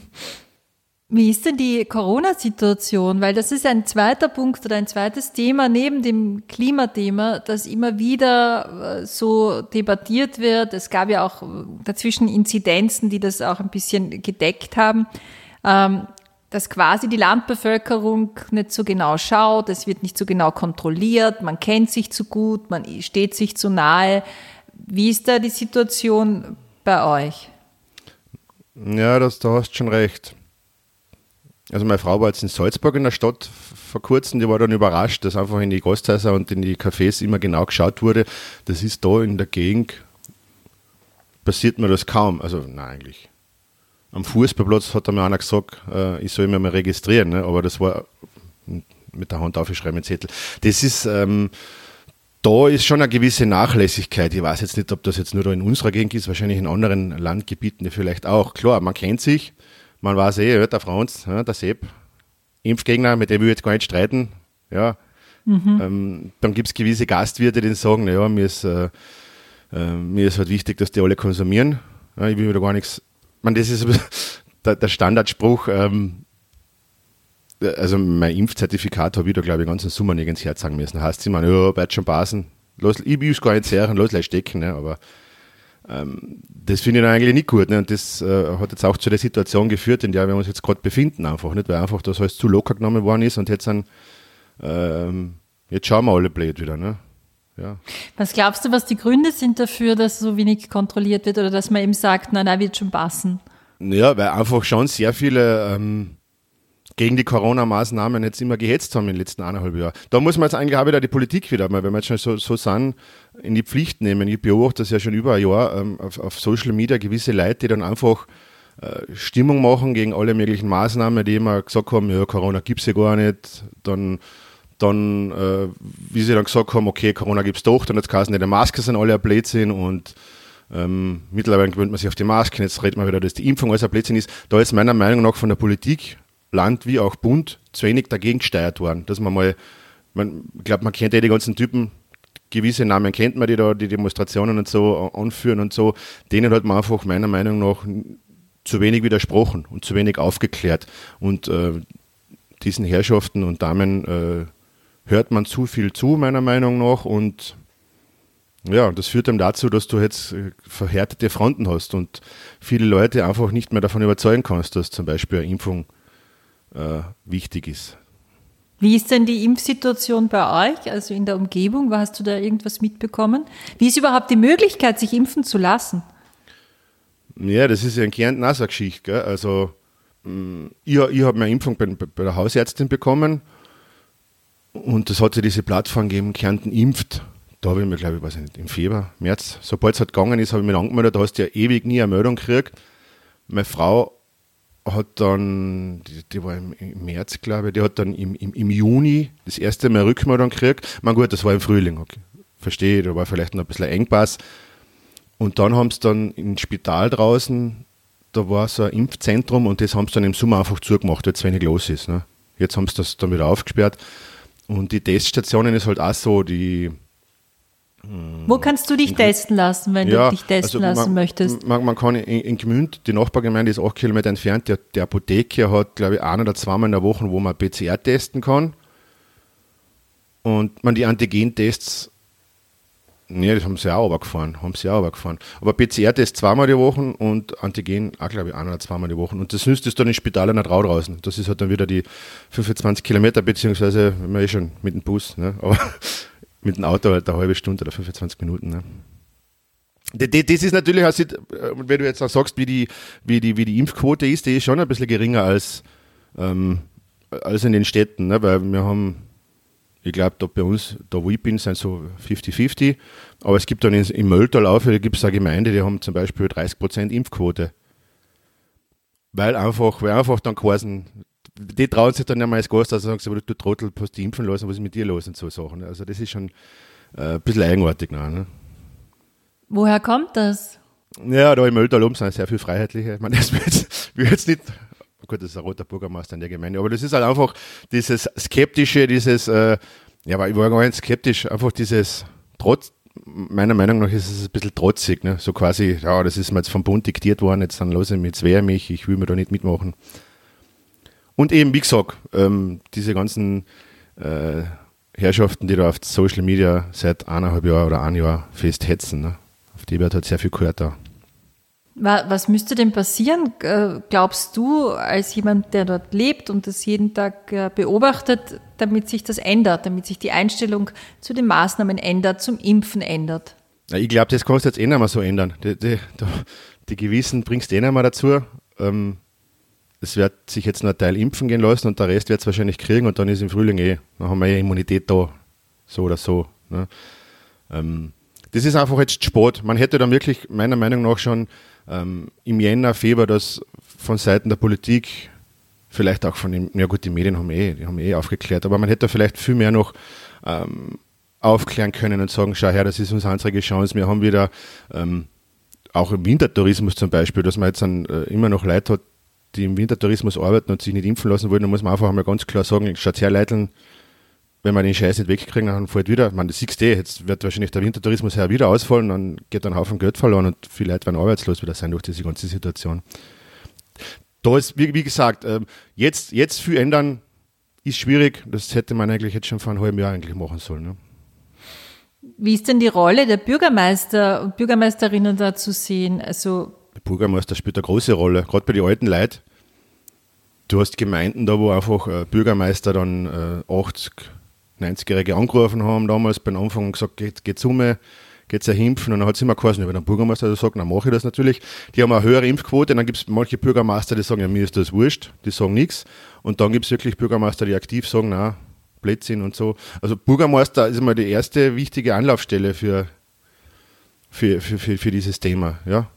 Wie ist denn die Corona-Situation? Weil das ist ein zweiter Punkt oder ein zweites Thema neben dem Klimathema, das immer wieder äh, so debattiert wird. Es gab ja auch dazwischen Inzidenzen, die das auch ein bisschen gedeckt haben. Ähm, dass quasi die Landbevölkerung nicht so genau schaut, es wird nicht so genau kontrolliert, man kennt sich zu gut, man steht sich zu nahe. Wie ist da die Situation bei euch? Ja, das, da hast schon recht. Also meine Frau war jetzt in Salzburg in der Stadt vor kurzem, die war dann überrascht, dass einfach in die Gasthäuser und in die Cafés immer genau geschaut wurde. Das ist da in der Gegend, passiert mir das kaum. Also nein, eigentlich am Fußballplatz hat mir einer gesagt, äh, ich soll mich mal registrieren, ne? aber das war mit der Hand aufgeschrieben, Zettel. Das ist, ähm, da ist schon eine gewisse Nachlässigkeit. Ich weiß jetzt nicht, ob das jetzt nur da in unserer Gegend ist, wahrscheinlich in anderen Landgebieten vielleicht auch. Klar, man kennt sich, man weiß eh, der Franz, der Sepp, Impfgegner, mit dem will ich jetzt gar nicht streiten. Ja. Mhm. Ähm, dann gibt es gewisse Gastwirte, die sagen, naja, mir ist, äh, äh, mir ist halt wichtig, dass die alle konsumieren. Ja, ich will da gar nichts meine, das ist der, der Standardspruch. Ähm, also mein Impfzertifikat habe ich da, glaube ich, ganz im Sommer nicht ins Herz sagen müssen. Heißt sie, man, ja, bald schon passen. Los, ich will es gar nicht sehen, los, gleich stecken. Ne? Aber das finde ich eigentlich nicht gut. Ne? Und das äh, hat jetzt auch zu der Situation geführt, in der wir uns jetzt gerade befinden, einfach nicht, weil einfach das alles zu locker genommen worden ist und jetzt, dann, ähm, jetzt schauen wir alle blöd wieder. Ne? Ja. Was glaubst du, was die Gründe sind dafür, dass so wenig kontrolliert wird oder dass man eben sagt, nein, nein, wird schon passen? Ja, weil einfach schon sehr viele ähm, gegen die Corona-Maßnahmen jetzt immer gehetzt haben in den letzten eineinhalb Jahren. Da muss man jetzt eigentlich auch wieder die Politik wieder mal, wenn wir jetzt schon so, so sind, in die Pflicht nehmen. Ich beobachte das ja schon über ein Jahr ähm, auf, auf, Social Media, gewisse Leute, die dann einfach äh, Stimmung machen gegen alle möglichen Maßnahmen, die immer gesagt haben, ja, Corona gibt es ja gar nicht, dann dann, äh, wie sie dann gesagt haben, okay, Corona gibt es doch, dann jetzt es nicht, die Maske sind alle ein Blödsinn und ähm, mittlerweile gewöhnt man sich auf die Masken, jetzt redet man wieder, dass die Impfung alles ein Blödsinn ist. Da ist meiner Meinung nach von der Politik, Land wie auch Bund, zu wenig dagegen gesteuert worden, dass man mal, man, ich glaube, man kennt ja die ganzen Typen, gewisse Namen kennt man, die da die Demonstrationen und so anführen und so, denen hat man einfach meiner Meinung nach zu wenig widersprochen und zu wenig aufgeklärt. Und äh, diesen Herrschaften und Damen äh, hört man zu viel zu, meiner Meinung nach. Und ja, das führt dann dazu, dass du jetzt äh, verhärtete Fronten hast und viele Leute einfach nicht mehr davon überzeugen kannst, dass zum Beispiel eine Impfung äh, wichtig ist. Wie ist denn die Impfsituation bei euch, also in der Umgebung? Hast du da irgendwas mitbekommen? Wie ist überhaupt die Möglichkeit, sich impfen zu lassen? Ja, das ist ja in Kärnten auch so eine Geschichte. Gell? Also, mm, ich, ich habe meine Impfung bei, bei der Hausärztin bekommen und es hat ja diese Plattform gegeben, Kärnten impft. Da habe ich mir, glaube ich, weiß nicht, im Februar, März, sobald es halt gegangen ist, habe ich mich angemeldet. Da hast du ja ewig nie eine Meldung gekriegt. Meine Frau hat dann, die, die war im, im, März, glaube ich, die hat dann im, im, im Juni das erste Mal Rückmeldung gekriegt. Man gut, das war im Frühling, okay. Verstehe, da war vielleicht noch ein bisschen Engpass. Und dann haben sie dann im Spital draußen, da war so ein Impfzentrum und das haben sie dann im Sommer einfach zugemacht, weil es wenig los ist. Ne? Jetzt haben sie das dann wieder aufgesperrt. Und die Teststationen ist halt auch so, die Wo kannst du dich testen lassen, wenn Ja, du dich testen also lassen man, möchtest? Man, man kann in, in Gmünd, die Nachbargemeinde ist acht Kilometer entfernt, der, der Apotheker hat, glaube ich, ein oder zweimal in der Woche, wo man PCR testen kann. Und man die Antigen-Tests, nee, das haben sie auch runtergefahren, haben sie auch runtergefahren. Aber PCR-Test zweimal die Woche und Antigen auch, glaube ich, ein oder zweimal die Woche. Und das nützt es dann in Spital nicht rau draußen. Das ist halt dann wieder die 25 Kilometer, beziehungsweise, wenn man eh schon mit dem Bus, ne? aber mit dem Auto halt eine halbe Stunde oder 25 Minuten. Ne? Das ist natürlich, äh, wenn du jetzt auch sagst, wie die, wie die, wie die Impfquote ist, die ist schon ein bisschen geringer als, ähm, als in den Städten, ne? weil wir haben, ich glaube, da bei uns, da wo ich bin, sind so 50-50, aber es gibt dann in, im Mölltal da gibt es eine Gemeinde, die haben zum Beispiel 30% Impfquote. Weil einfach, weil einfach dann geheißen, die trauen sich dann nicht mehr als Gast, also sagen sie, du Trottel, hast dich impfen lassen, was ist mit dir los und so Sachen. Also das ist schon äh, ein bisschen eigenartig. Noch, ne? Woher kommt das? Ja, da im oben sind sehr viel Freiheitliche. Ich meine, das will jetzt, nicht, oh gut, das ist ein roter Bürgermeister in der Gemeinde, aber das ist halt einfach dieses Skeptische, dieses, äh, ja, aber ich war gar nicht skeptisch, einfach dieses Trotz, meiner Meinung nach ist es ein bisschen trotzig, ne? so quasi, ja, das ist mir jetzt vom Bund diktiert worden, jetzt dann los ich mich, jetzt wehre mich, ich will mir da nicht mitmachen. Und eben, wie gesagt, ähm, diese ganzen äh, Herrschaften, die da auf Social Media seit eineinhalb Jahren oder ein Jahr festhetzen, ne? auf die wird halt sehr viel gehört da. Wa- Was müsste denn passieren, äh, glaubst du, als jemand, der dort lebt und das jeden Tag äh, beobachtet, damit sich das ändert, damit sich die Einstellung zu den Maßnahmen ändert, zum Impfen ändert? Ja, ich glaube, das kannst du jetzt eh nicht mehr so ändern. Die, die, die, die Gewissen bringst du eh nicht mehr dazu. Ähm, es wird sich jetzt noch ein Teil impfen gehen lassen und der Rest wird es wahrscheinlich kriegen und dann ist im Frühling eh, dann haben wir eh Immunität da, so oder so. Ne? Ähm, das ist einfach jetzt Sport. Man hätte dann wirklich meiner Meinung nach schon ähm, im Jänner, Februar das von Seiten der Politik, vielleicht auch von den, ja gut, die Medien haben eh, die haben eh aufgeklärt, aber man hätte vielleicht viel mehr noch ähm, aufklären können und sagen, schau her, das ist unsere einzige Chance. Wir haben wieder ähm, auch im Wintertourismus zum Beispiel, dass man jetzt dann, äh, immer noch Leute hat, die im Wintertourismus arbeiten und sich nicht impfen lassen wollen, dann muss man einfach einmal ganz klar sagen, schaut her, Leute, wenn wir den Scheiß nicht wegkriegen, dann fällt wieder, man, das siehst du eh, jetzt wird wahrscheinlich der Wintertourismus her wieder ausfallen, dann geht dann ein Haufen Geld verloren und viele Leute werden arbeitslos wieder sein durch diese ganze Situation. Da ist, wie, wie gesagt, ähm, jetzt, jetzt viel ändern ist schwierig, das hätte man eigentlich jetzt schon vor einem halben Jahr eigentlich machen sollen. Ne? Wie ist denn die Rolle der Bürgermeister und Bürgermeisterinnen da zu sehen? Also Der Bürgermeister spielt eine große Rolle, gerade bei den alten Leuten. Du hast Gemeinden da, wo einfach äh, Bürgermeister dann äh, 80, 90-Jährige angerufen haben, damals beim Anfang gesagt, geht, geht's um, geht's ein Impfen und dann hat es immer geheißen, wenn der Bürgermeister sagt, dann mache ich das natürlich. Die haben eine höhere Impfquote, dann gibt es manche Bürgermeister, die sagen, ja, mir ist das wurscht, die sagen nichts. Und dann gibt es wirklich Bürgermeister, die aktiv sagen, na, Blödsinn und so. Also Bürgermeister ist mal die erste wichtige Anlaufstelle für, für, für, für, für dieses Thema, ja.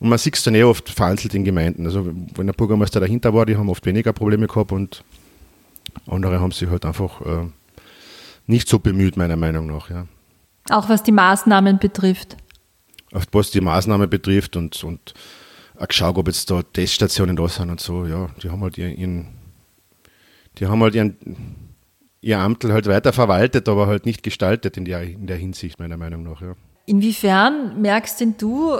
Und man sieht es dann eh oft vereinzelt in Gemeinden. Also wenn der Bürgermeister dahinter war, die haben oft weniger Probleme gehabt und andere haben sich halt einfach äh, nicht so bemüht, meiner Meinung nach. Ja. auch was die Maßnahmen betrifft. Auf was die Maßnahme betrifft und, und auch geschaut, ob jetzt da Teststationen da sind und so, ja, die haben halt ihren, ihren die haben halt ihren, ihr Amtel halt weiter verwaltet, aber halt nicht gestaltet in der, in der Hinsicht, meiner Meinung nach, ja. Inwiefern merkst denn du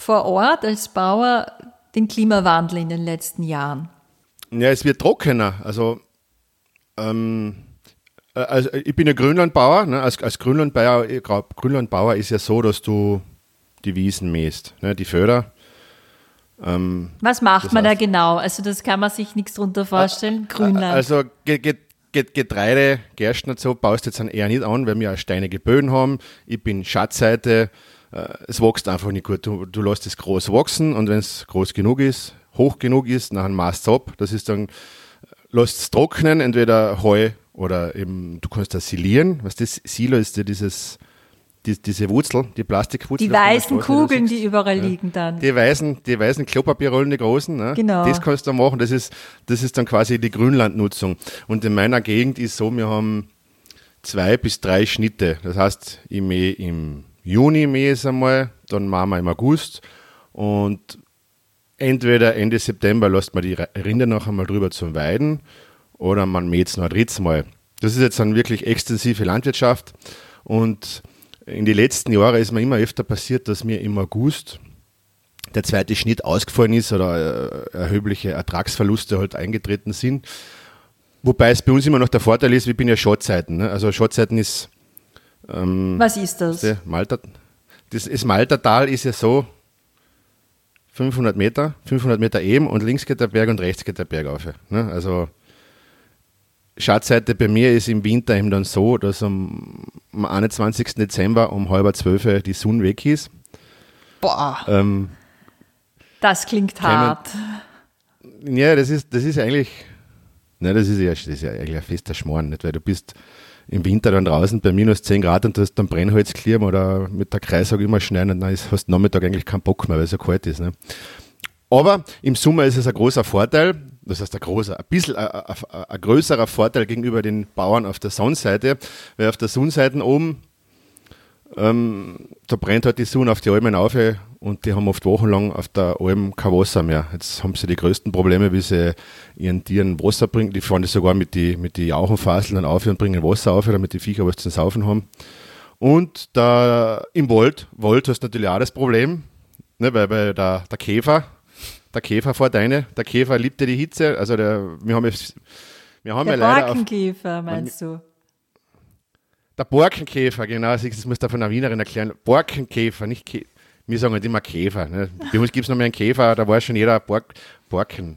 vor Ort als Bauer den Klimawandel in den letzten Jahren? Ja, es wird trockener. Also, ähm, äh, also ich bin ja Grünlandbauer. Ne? Als, als Grünlandbauer, glaub, Grünlandbauer ist ja so, dass du die Wiesen mähst, ne? die Föder. Ähm, Was macht man da heißt- genau? Also das kann man sich nichts drunter vorstellen. Grünland. Also Ge Ge Ge Getreide, Gersten und so baust du jetzt dann eher nicht an, weil wir auch steinige Böden haben. Ich bin Schatzseite. Äh, es wächst einfach nicht gut. Du, du lässt es groß wachsen und wenn es groß genug ist, hoch genug ist, dann machst du ab. Das ist dann, lässt es trocknen, entweder Heu oder eben, du kannst das silieren. Was das Silo ist ja dieses, die, diese Wurzel, die Plastikwurzel. die weißen Straße Kugeln, die überall liegen dann. Die weißen, die weißen Klopapierrollen, die großen, ne? Genau. das kannst du machen. Das ist, das ist dann quasi die Grünlandnutzung. Und in meiner Gegend ist so, wir haben zwei bis drei Schnitte. Das heißt, ich mähe im Juni mähe es einmal, dann machen wir im August und entweder Ende September lässt man die Rinder noch einmal drüber zum Weiden oder man mäht es noch ein drittes Mal. Das ist jetzt dann wirklich extensive Landwirtschaft und in den letzten Jahren ist mir immer öfter passiert, dass mir im August der zweite Schnitt ausgefallen ist oder äh, erhebliche Ertragsverluste halt eingetreten sind. Wobei es bei uns immer noch der Vorteil ist, wir bin ja Schottzeiten. Ne? Also Schottzeiten ist. Ähm, Was ist das? Malta, das, das Maltertal ist ja so 500 Meter, 500 Meter eben und links geht der Berg und rechts geht der Berg auf. Ne? Also Schatzseite bei mir ist im Winter eben dann so, dass am, am 21. Dezember um halb zwölf die Sonne weg ist. Boah. Ähm, das klingt hart. Ja, das ist, das ist eigentlich, nein, das ist ja, das ist ja eigentlich ein fester Schmarrn, nicht? weil du bist im Winter dann draußen bei minus 10 Grad und du hast dann Brennholz klirren oder mit der Kreisag immer schneiden und dann ist, hast du Nachmittag eigentlich keinen Bock mehr, weil es so kalt ist. Ne? Aber im Sommer ist es ein großer Vorteil, das heißt ein großer, ein bisschen ein, ein, ein größerer Vorteil gegenüber den Bauern auf der Sonnenseite, weil auf der Sonnenseite oben ähm, da brennt halt die Sonne auf die Almen auf und die haben oft wochenlang auf der Alm kein Wasser mehr. Jetzt haben sie die größten Probleme, wie sie ihren Tieren Wasser bringen. Die fahren das sogar mit den mit die Jauchenfaseln dann auf und bringen Wasser auf, damit die Viecher was zum Saufen haben. Und da im Wald, Wald hast du natürlich auch das Problem, ne, weil, weil der, der Käfer, der Käfer vor deine, der Käfer liebt ja die Hitze. Also der, wir haben jetzt, wir haben der ja leider. Borkenkäfer, meinst du? Der Borkenkäfer, genau, das muss da von einer Wienerin erklären. Borkenkäfer, nicht Käfer. Wir sagen halt immer Käfer. Ne? Bei uns gibt es noch mehr einen Käfer, da weiß schon jeder Bork, Borken.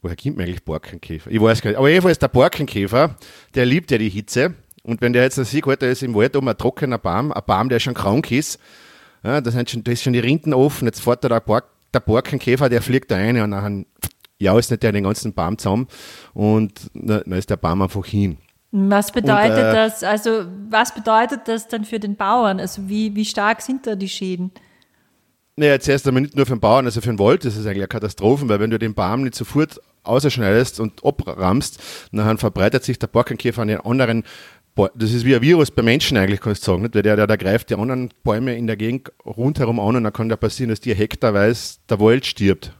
Woher kommt mir eigentlich Borkenkäfer? Ich weiß gar nicht. Aber jedenfalls der Borkenkäfer, der liebt ja die Hitze. Und wenn der jetzt sieht, da ist im Wald oben ein trockener Baum, ein Baum, der schon krank ist, ja, da, sind schon, da ist schon die Rinden offen, jetzt fährt da der, Bork, der Borkenkäfer, der fliegt da rein und dann jaust der den ganzen Baum zusammen und dann ist der Baum einfach hin. Was bedeutet und, äh, das, also was bedeutet das dann für den Bauern? Also wie, wie stark sind da die Schäden? Naja, zuerst einmal nicht nur für den Bauern, also für den Wald das ist eigentlich eine Katastrophe, weil wenn du den Baum nicht sofort ausschneidest und abrammst, dann verbreitet sich der Borkenkäfer an den anderen das ist wie ein Virus bei Menschen eigentlich, kannst du sagen, nicht? weil der, der, der greift die anderen Bäume in der Gegend rundherum an und dann kann da passieren, dass dir hektarweise der Wald stirbt.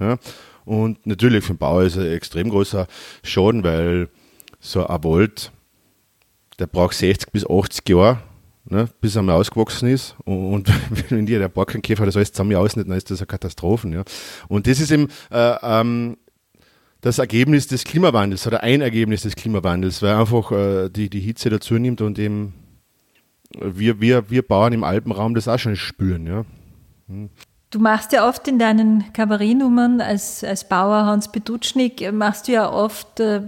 Ja? Und natürlich für den Bauer ist es ein extrem großer Schaden, weil so ein Wald, der braucht 60 bis 80 Jahre, ne, bis er mal ausgewachsen ist. Und, wenn dir der Borkenkäfer das alles zusammen ausnimmt, dann ist das eine Katastrophe. Ja. Und das ist eben äh, ähm, das Ergebnis des Klimawandels oder ein Ergebnis des Klimawandels, weil einfach äh, die, die Hitze dazu nimmt und eben wir, wir, wir Bauern im Alpenraum das auch schon spüren. Ja. Hm. Du machst ja oft in deinen Kabarettnummern als, als Bauer Hans Bedutschnik, machst du ja oft äh,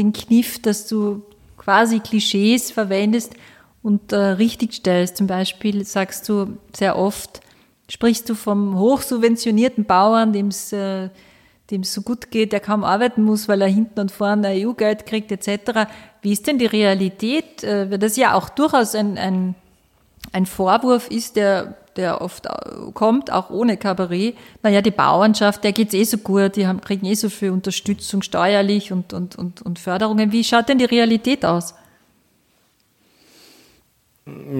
den Kniff, dass du quasi Klischees verwendest und äh, richtig stellst. Zum Beispiel sagst du sehr oft, sprichst du vom hochsubventionierten Bauern, dem es äh, dem so gut geht, der kaum arbeiten muss, weil er hinten und vorne EU-Geld kriegt etc. Wie ist denn die Realität? Äh, das ja auch durchaus ein, ein, ein Vorwurf ist, der der oft kommt, auch ohne Kabarett, naja, die Bauernschaft, der geht's eh so gut, die haben, kriegen eh so viel Unterstützung steuerlich und, und, und, und Förderungen. Wie schaut denn die Realität aus?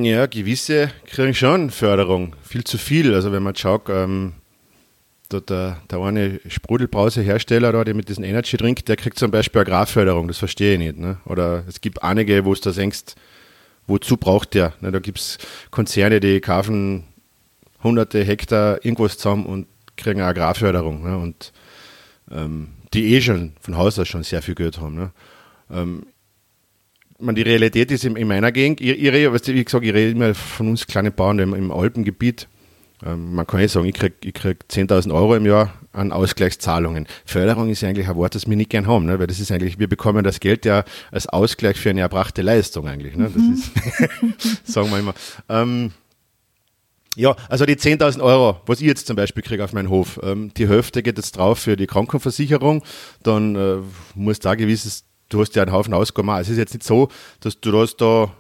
Ja, gewisse kriegen schon Förderung, viel zu viel. Also wenn man schaut, ähm, der, der eine Sprudelbrausehersteller der mit diesem Energy Drink, der kriegt zum Beispiel Agrarförderung, das verstehe ich nicht. Ne? Oder es gibt einige, wo es das denkst, wozu braucht der? Ne? Da gibt es Konzerne, die kaufen hunderte Hektar irgendwas zusammen und kriegen Agrarförderung. Ne? Und ähm, die eh schon von Haus aus schon sehr viel Geld haben. Ne? Ähm, man, die Realität ist in, in meiner Gegend, ich, ich rede, wie gesagt, ich rede immer von uns kleinen Bauern im, im Alpengebiet. Ähm, man kann nicht sagen, ich kriege ich krieg 10.000 Euro im Jahr an Ausgleichszahlungen. Förderung ist ja eigentlich ein Wort, das wir nicht gern haben, ne? weil das ist eigentlich, wir bekommen das Geld ja als Ausgleich für eine erbrachte Leistung eigentlich. Ne? Das mhm. ist, sagen wir immer. Ähm, ja, also die 10.000 Euro, was ich jetzt zum Beispiel kriege auf meinen Hof, ähm, die Hälfte geht jetzt drauf für die Krankenversicherung, dann äh, musst du da gewisses, du hast ja einen Haufen Ausgaben. Es ist jetzt nicht so, dass du das da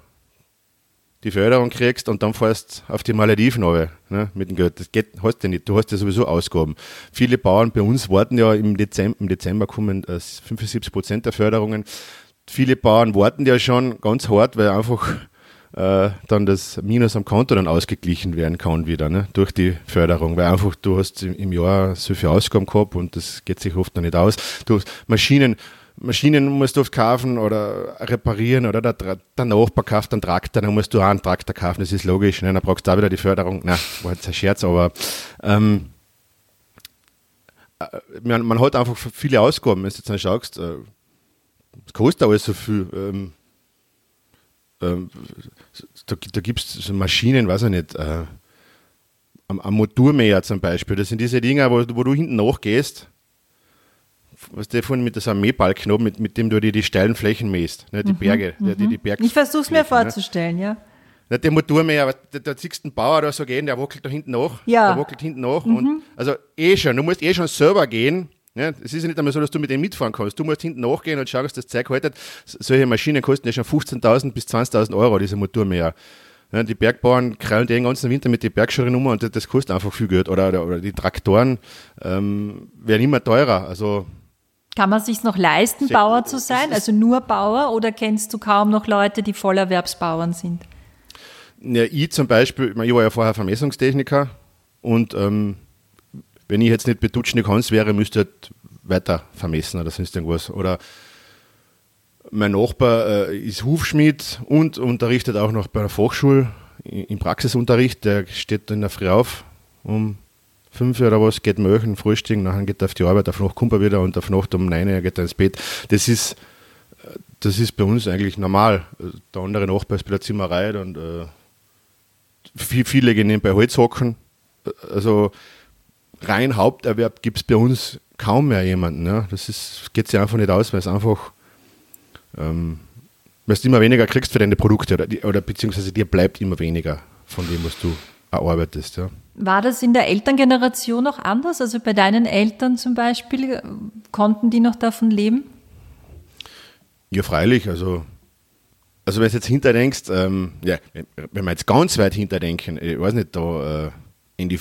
die Förderung kriegst und dann fährst auf die Malediven runter, ne, mit dem Geld. Das geht, hast du nicht. Du hast ja sowieso Ausgaben. Viele Bauern bei uns warten ja im Dezember, im Dezember kommen äh, 75 Prozent der Förderungen. Viele Bauern warten ja schon ganz hart, weil einfach äh, dann das Minus am Konto dann ausgeglichen werden kann wieder, ne, durch die Förderung, weil einfach du hast im Jahr so viel Ausgaben gehabt und das geht sich oft noch nicht aus. Du hast Maschinen, Maschinen musst du oft kaufen oder reparieren oder der, der Nachbar kauft einen Traktor, dann musst du auch einen Traktor kaufen, das ist logisch. Ne? Dann brauchst du auch wieder die Förderung. Na, war jetzt ein Scherz, aber ähm, äh, man, man, hat einfach viele Ausgaben, wenn du jetzt dann schaust, äh, es kostet alles so viel. Ähm, ähm, da, da gibt es so Maschinen, weiß ich nicht, äh, am, am Motormäher zum Beispiel, das sind diese Dinger, wo, wo du hinten nachgehst was der vorhin mit einem Mähbalken oben, mit, mit dem du dir die steilen Flächen mähst, ne, die mhm, Berge, mhm. die, die Berg Ich versuche es mir ne? vorzustellen, ne? ja. Ja, der Motormäher, aber da, da ziehst einen Bauer da so gehen, der wackelt da hinten nach. Ja. Der wackelt hinten nach. Mhm. Und, also eh schon, du musst eh schon selber gehen. Ja, es ist ja nicht einmal so, dass du mit dem mitfahren kannst. Du musst hinten nachgehen und schauen, dass das Zeug haltet. Solche Maschinen kosten ja schon 15.000 bis 20.000 Euro, diese Motormäher. Ja, die Bergbauern krallen den ganzen Winter mit den Bergscheuren um und das kostet einfach viel Geld. Oder, oder, oder die Traktoren ähm, werden immer teurer. Also kann man sich noch leisten, Bauer zu sein, also nur Bauer, oder kennst du kaum noch Leute, die Vollerwerbsbauern sind? Ja, ich zum Beispiel, ich war ja vorher Vermessungstechniker und ähm, wenn ich jetzt nicht Betutschnik-Hans wäre, müsste ich halt weiter vermessen oder sonst irgendwas. Oder mein Nachbar äh, ist Hufschmied und unterrichtet auch noch bei der Fachschule im Praxisunterricht. Der steht in der Früh auf um fünf oder was, geht möchen, frühstücken, nachher geht er auf die Arbeit, auf Nacht kommt er wieder und auf Nacht um neun Uhr geht er ins Bett. Das ist, das ist bei uns eigentlich normal. Der andere Nachbar ist bei der Zimmerei und äh, viele gehen nebenbei Holz hocken. Also rein Haupterwerb gibt es bei uns kaum mehr jemanden. Ja. Das geht sich einfach nicht aus, weil es einfach, ähm, weil du immer weniger kriegst für deine Produkte oder, oder beziehungsweise dir bleibt immer weniger von dem, was du erarbeitest. Ja. War das in der Elterngeneration noch anders? Also bei deinen Eltern zum Beispiel, konnten die noch davon leben? Ja, freilich. Also, also wenn du jetzt hinterdenkst, ähm, ja, wenn wir jetzt ganz weit hinterdenken, ich weiß nicht, da äh, in die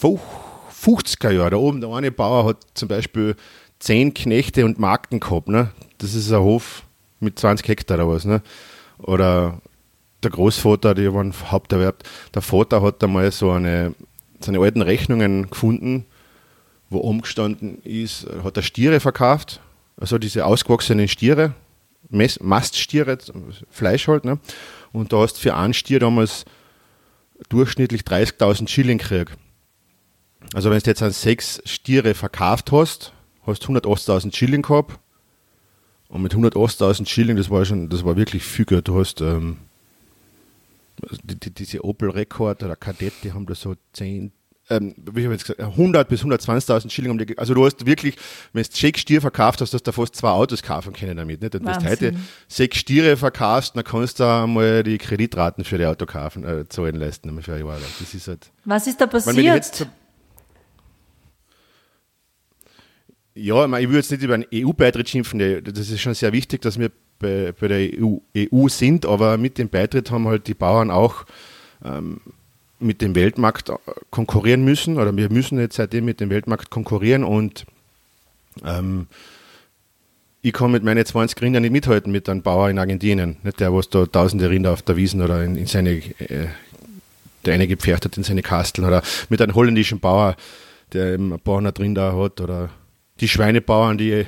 50er Jahre, da oben, der eine Bauer hat zum Beispiel zehn Knechte und Marken gehabt. Ne? Das ist ein Hof mit 20 Hektar oder was. Ne? Oder der Großvater, die waren Haupterwerb, der Vater hat einmal so eine, seine alten Rechnungen gefunden, wo umgestanden ist, hat er Stiere verkauft, also diese ausgewachsenen Stiere, Maststiere, Fleisch halt, ne? und da hast du für einen Stier damals durchschnittlich 30.000 Schilling gekriegt. Also wenn du jetzt an sechs Stiere verkauft hast, hast du 180.000 Schilling gehabt. Und mit 180.000 Schilling, das war schon, das war wirklich viel Geld. Du hast ähm, die, die, diese Opel Rekord oder Kadett, die haben da so 10, ähm, wie habe ich jetzt gesagt, 100 bis 120.000 Schilling um die, also du hast wirklich, wenn du sechs Stiere verkauft hast, hast du fast zwei Autos kaufen können damit, nicht? Und wenn du heute sechs Stiere verkaufst, dann kannst du einmal die Kreditraten für die Auto kaufen, äh, zahlen leisten, für ein Jahr. Das ist halt, Was ist da passiert? ja, ich würde jetzt nicht über einen EU-Beitritt schimpfen, das ist schon sehr wichtig, dass wir bei, bei der EU, EU, sind, aber mit dem Beitritt haben halt die Bauern auch ähm, mit dem Weltmarkt äh, konkurrieren müssen oder wir müssen jetzt seitdem mit dem Weltmarkt konkurrieren und ähm, ich kann mit meinen 20 Rindern nicht mithalten mit einem Bauer in Argentinien, nicht der, was da tausende Rinder auf der Wiesen oder in, in seine, äh, der eine gepfercht hat in seine Kasteln oder mit einem holländischen Bauer, der eben ein paar hundert Rinder hat oder die Schweinebauern, die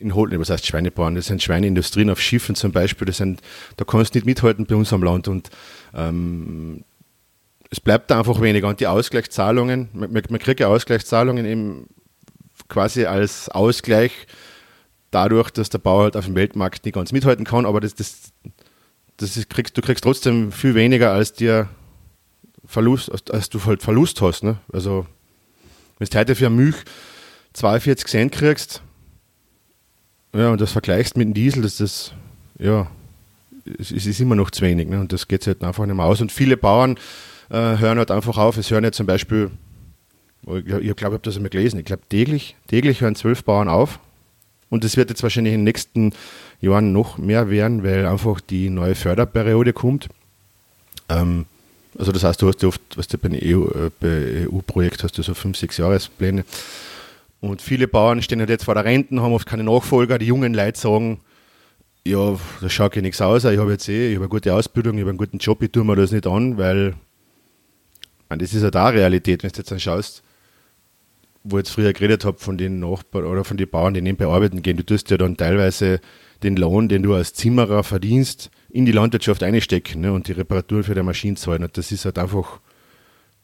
in Holland, was heißt Schweinebauern, das sind Schweineindustrien auf Schiffen zum Beispiel, das sind, da kannst du nicht mithalten bei uns am Land und ähm, es bleibt da einfach weniger und die Ausgleichszahlungen, man, man kriegt ja Ausgleichszahlungen eben quasi als Ausgleich dadurch, dass der Bauer halt auf dem Weltmarkt nicht ganz mithalten kann, aber das, das, das ist, kriegst, du kriegst trotzdem viel weniger als dir Verlust, als, als du halt Verlust hast. Ne? Also wenn du heute für Milch 42 Cent kriegst, ja, und das vergleichst mit dem Diesel, das ist, ja, es, ist immer noch zu wenig. Ne? Und das geht halt einfach nicht mehr aus. Und viele Bauern äh, hören halt einfach auf. Es hören ja zum Beispiel, ich glaube, ich habe das einmal gelesen, ich glaube, täglich, täglich hören zwölf Bauern auf. Und es wird jetzt wahrscheinlich in den nächsten Jahren noch mehr werden, weil einfach die neue Förderperiode kommt. Ähm, also das heißt, du hast oft, was du bei einem EU-Projekt äh, EU hast du so fünf, sechs Jahrespläne. Und viele Bauern stehen halt jetzt vor der Renten, haben oft keine Nachfolger. Die jungen Leute sagen, ja, da schaut ja nichts aus, ich habe jetzt eh, ich habe eine gute Ausbildung, ich habe einen guten Job, ich tue mir das nicht an, weil, meine, das ist ja da Realität, wenn du jetzt dann schaust, wo ich jetzt früher geredet habe, von den Nachbarn oder von den Bauern, die nebenbei arbeiten gehen, du tust ja dann teilweise den Lohn, den du als Zimmerer verdienst, in die Landwirtschaft einstecken ne, und die Reparatur für die Maschine zahlen. Und das ist halt einfach,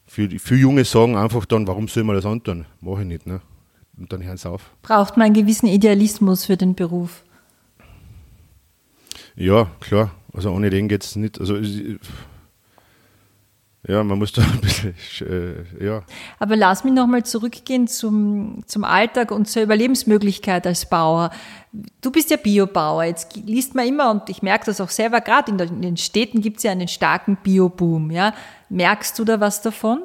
für, für Junge sagen einfach dann, warum soll man das antun? Mache ich nicht. Ne? Und dann hören sie auf. Braucht man einen gewissen Idealismus für den Beruf? Ja, klar. Also ohne den geht es nicht. Also ja, man muss da ein bisschen, äh, ja. Aber lass mich nochmal zurückgehen zum, zum Alltag und zur Überlebensmöglichkeit als Bauer. Du bist ja Biobauer. Jetzt liest man immer, und ich merke das auch selber, gerade in, in, den Städten gibt es ja einen starken Bioboom. Ja? Merkst du da was davon?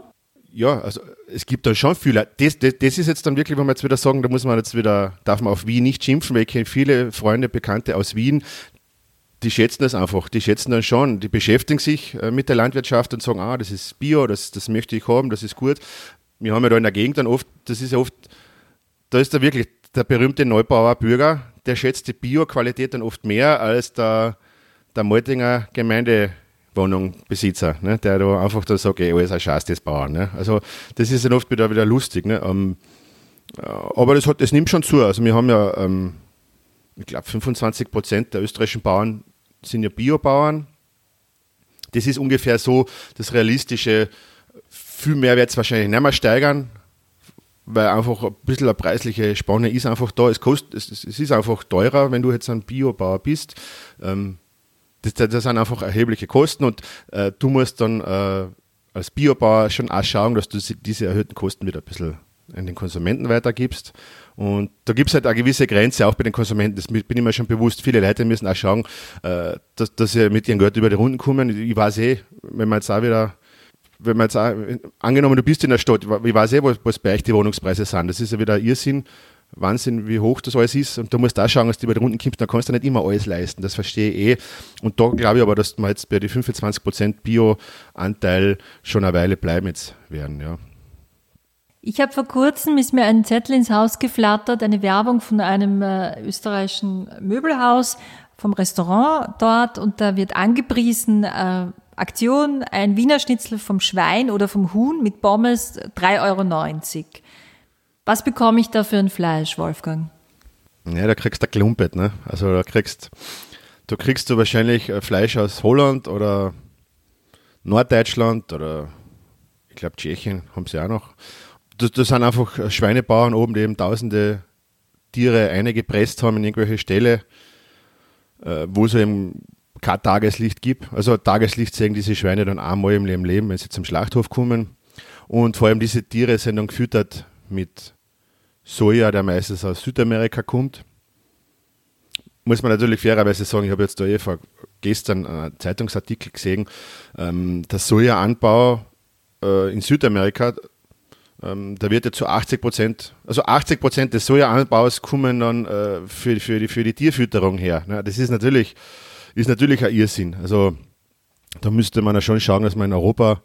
Ja, also es gibt da schon viele. Das, das, das ist jetzt dann wirklich, wenn wir jetzt wieder sagen, da muss man jetzt wieder, darf man auf Wien nicht schimpfen, weil ich kenne viele Freunde, Bekannte aus Wien, die schätzen das einfach, die schätzen dann schon, die beschäftigen sich äh, mit der Landwirtschaft und sagen, ah, das ist Bio, das, das möchte ich haben, das ist gut. Wir haben ja da in der Gegend dann oft, das ist ja oft, da ist da wirklich der berühmte Neubauer Bürger, der schätzt die Bio-Qualität dann oft mehr als der, der Maltinger Gemeindewohnungbesitzer, ne, der da einfach da sagt, ey, alles ein Scheiß, das Bauern. Ne. Also das ist dann oft wieder, wieder lustig. Ne. Ähm, äh, aber das, hat, das nimmt schon zu. Also wir haben ja, ähm, ich glaube, 25 Prozent der österreichischen Bauern sind ja Biobauern. Das ist ungefähr so das Realistische. Viel mehr wird es wahrscheinlich nicht mehr steigern, weil einfach ein bisschen eine preisliche Spanne ist einfach da. Es, kostet, es, es ist einfach teurer, wenn du jetzt ein Biobauer bist. Ähm, das, das, sind einfach erhebliche Kosten und äh, du musst dann äh, als Biobauer schon auch schauen, dass du diese erhöhten Kosten wieder ein bisschen an den Konsumenten weitergibst. Und da gibt es halt eine gewisse Grenze, auch bei den Konsumenten, das bin ich mir schon bewusst. Viele Leute müssen auch schauen, äh, dass, dass sie mit ihrem Geld über die Runden kommen. Ich weiß eh, wenn man jetzt auch wieder, wenn man jetzt auch, angenommen, du bist in der Stadt, ich weiß eh, was, was bei euch die Wohnungspreise sind. Das ist ja wieder Irrsinn. Wahnsinn, wie hoch das alles ist. Und du musst auch schauen, dass du über die Runden kommst, dann kannst du nicht immer alles leisten. Das verstehe ich eh. Und da glaube ich aber, dass wir jetzt bei den 25% Bio-Anteil schon eine Weile bleiben jetzt werden, ja. Ich habe vor kurzem, ist mir ein Zettel ins Haus geflattert, eine Werbung von einem äh, österreichischen Möbelhaus, vom Restaurant dort und da wird angepriesen, äh, Aktion, ein Wiener Schnitzel vom Schwein oder vom Huhn mit Pommes, 3,90 Euro. Was bekomme ich da für ein Fleisch, Wolfgang? Ja, da kriegst du Klumpet, ne? Also da kriegst, du kriegst du wahrscheinlich äh, Fleisch aus Holland oder Norddeutschland oder ich glaube Tschechien haben sie auch noch das, das sind einfach Schweinebauern oben, die eben tausende Tiere eingepresst haben in irgendwelche Ställe, äh, wo es eben kein Tageslicht gibt. Also Tageslicht sehen diese Schweine dann einmal im Leben, wenn sie zum Schlachthof kommen. Und vor allem diese Tiere sind dann gefüttert mit Soja, der meistens aus Südamerika kommt. Muss man natürlich fairerweise sagen, ich habe jetzt da eh vor gestern einen Zeitungsartikel gesehen, ähm, der Sojaanbau äh, in Südamerika ähm, da wird ja zu 80 Prozent, also 80 Prozent des Sojaanbaus kommen dann äh, für, für, die, für die Tierfütterung her. Ne? Das ist natürlich, ist natürlich ein Irrsinn. Also da müsste man ja schon schauen, dass man in Europa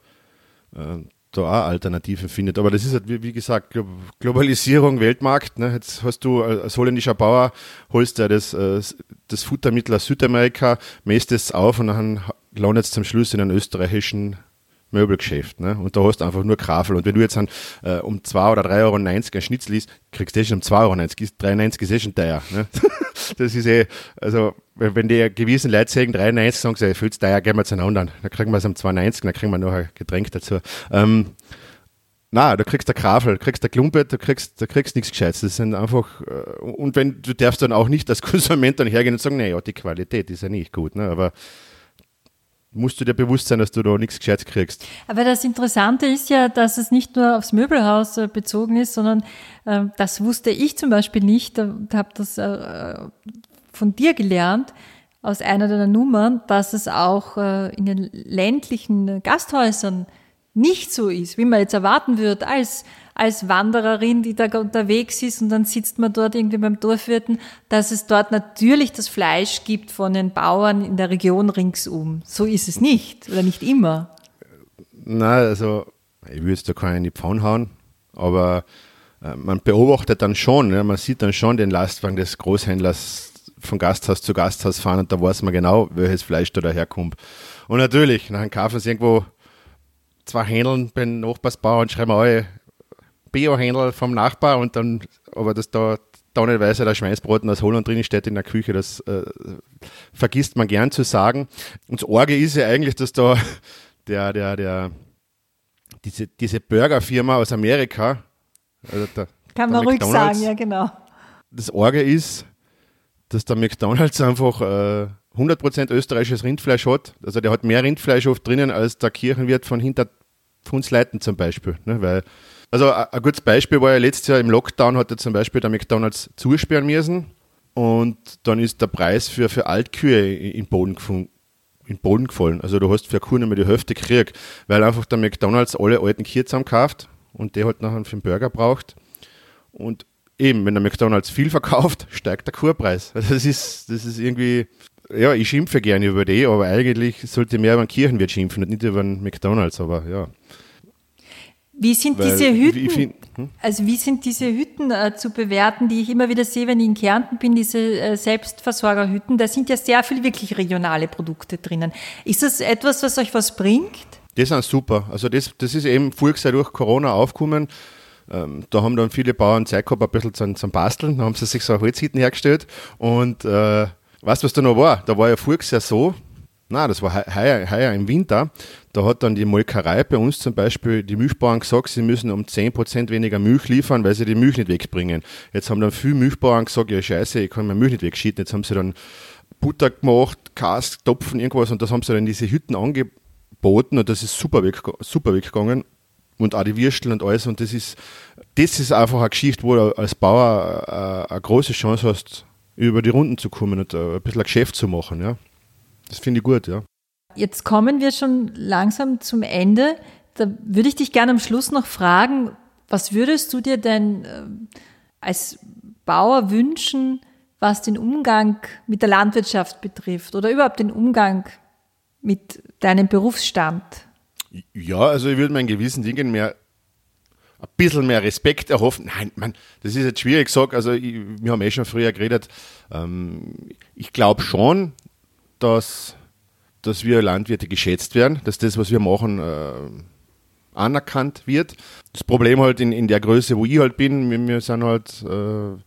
äh, da auch Alternativen findet. Aber das ist halt, wie, wie gesagt, Globalisierung, Weltmarkt. Ne? Jetzt hast du als holländischer Bauer, holst du das, äh, das Futtermittel aus Südamerika, mäst es auf und dann landet es zum Schluss in einem österreichischen Möbelgeschäft. Ne? Und da hast du einfach nur Krafel. Und wenn du jetzt dann, äh, um 2 oder 3,90 Euro ein Schnitzel liest, kriegst du eh schon um 2,90 Euro. 3,90 ist eh schon teuer. Ne? das ist eh, also wenn, die gewissen Leute sagen 3,90, sagen sie, viel zu teuer, gehen wir zu einem anderen. Dann kriegen wir es um 2,90, dann kriegen wir noch ein Getränk dazu. Ähm, na, du kriegst der Krafel, kriegst der Klumpe, du kriegst, du kriegst nichts Gescheites. Das sind einfach, äh, und wenn, du darfst dann auch nicht als Konsument dann hergehen und sagen, naja, die Qualität ist ja nicht gut, ne? aber musst du dir bewusst sein, dass du da nichts Gescheites kriegst. Aber das Interessante ist ja, dass es nicht nur aufs Möbelhaus äh, bezogen ist, sondern äh, das wusste ich zum Beispiel nicht und habe das äh, von dir gelernt aus einer deiner Nummern, dass es auch äh, in den ländlichen Gasthäusern nicht so ist, wie man jetzt erwarten würde als als Wandererin, die da unterwegs ist und dann sitzt man dort irgendwie beim Dorfwirten, dass es dort natürlich das Fleisch gibt von den Bauern in der Region ringsum. So ist es nicht oder nicht immer. Nein, also ich würde jetzt da keinen in die Pfanne hauen, aber äh, man beobachtet dann schon, ja, man sieht dann schon den Lastwagen des Großhändlers von Gasthaus zu Gasthaus fahren und da weiß man genau, welches Fleisch da daherkommt. Und natürlich, nach einem kaufen sie irgendwo zwei Händeln beim Nachbarsbauern und schreiben alle Bio-Händel vom Nachbar und dann, aber das da tonnenweise der Schweinsbraten aus Holland drin steht in der Küche, das äh, vergisst man gern zu sagen. Und das Orge ist ja eigentlich, dass da der, der, der, diese, diese Burgerfirma aus Amerika, also der, Kann man ruhig sagen, ja genau. Das Orge ist, dass der McDonalds einfach äh, 100% österreichisches Rindfleisch hat. Also der hat mehr Rindfleisch oft drinnen als der Kirchenwirt von hinter uns Leiten zum Beispiel. Ne? Weil, also ein gutes Beispiel war ja letztes Jahr im Lockdown hat er zum Beispiel der McDonalds zusperren müssen und dann ist der Preis für, für Altkühe in Boden gefunden in Boden gefallen. Also du hast für Kuh nicht mehr die Hälfte gekriegt, weil einfach der McDonalds alle alten Kühe zusammenkauft und der halt nachher für den Burger braucht. Und eben, wenn der McDonalds viel verkauft, steigt der Kurpreis. Also das ist, das ist irgendwie, ja, ich schimpfe gerne über die, aber eigentlich sollte mehr über den Kirchenwirt schimpfen und nicht über den McDonalds, aber ja. Wie sind Weil, diese Hütten, find, hm? also wie sind diese Hütten äh, zu bewerten, die ich immer wieder sehe, wenn ich in Kärnten bin, diese äh, Selbstversorgerhütten, da sind ja sehr viel wirklich regionale Produkte drinnen. Ist das etwas, was euch was bringt? Das ist super. Also das, das ist eben Jahr durch Corona aufgekommen. Ähm, da haben dann viele Bauern Zeit gehabt, ein bisschen zum, zum Basteln. Da haben sie sich so Holzhütten hergestellt und äh, Weißt du, was da noch war? Da war ja Jahr so, na, das war heuer, heuer im Winter, da hat dann die Molkerei bei uns zum Beispiel, die Milchbauern gesagt, sie müssen um 10% weniger Milch liefern, weil sie die Milch nicht wegbringen. Jetzt haben dann viele Milchbauern gesagt, ja scheiße, ich kann meine Milch nicht wegschieten. Jetzt haben sie dann Butter gemacht, Kask, Topfen, irgendwas und das haben sie dann in diese Hütten angeboten und das ist super, weg, super weggegangen. Und auch die Würstel und alles und das ist, das ist einfach eine Geschichte, wo du als Bauer eine, äh, eine große Chance hast, über die Runden zu kommen und äh, ein bisschen ein Geschäft zu machen. Ja. Das finde ich gut, ja. Jetzt kommen wir schon langsam zum Ende. Da würde ich dich gerne am Schluss noch fragen, was würdest du dir denn äh, als Bauer wünschen, was den Umgang mit der Landwirtschaft betrifft oder überhaupt den Umgang mit deinem Berufsstand? Ja, also ich würde mir in gewissen Dingen mehr ein bisschen mehr Respekt erhoffen. Nein, man, das ist jetzt schwierig gesagt. Also, ich, wir haben eh schon früher geredet. Ähm, ich glaube schon, dass, dass wir Landwirte geschätzt werden, dass das, was wir machen, äh, anerkannt wird. Das Problem halt in, in der Größe, wo ich halt bin, wir, wir sind halt, äh,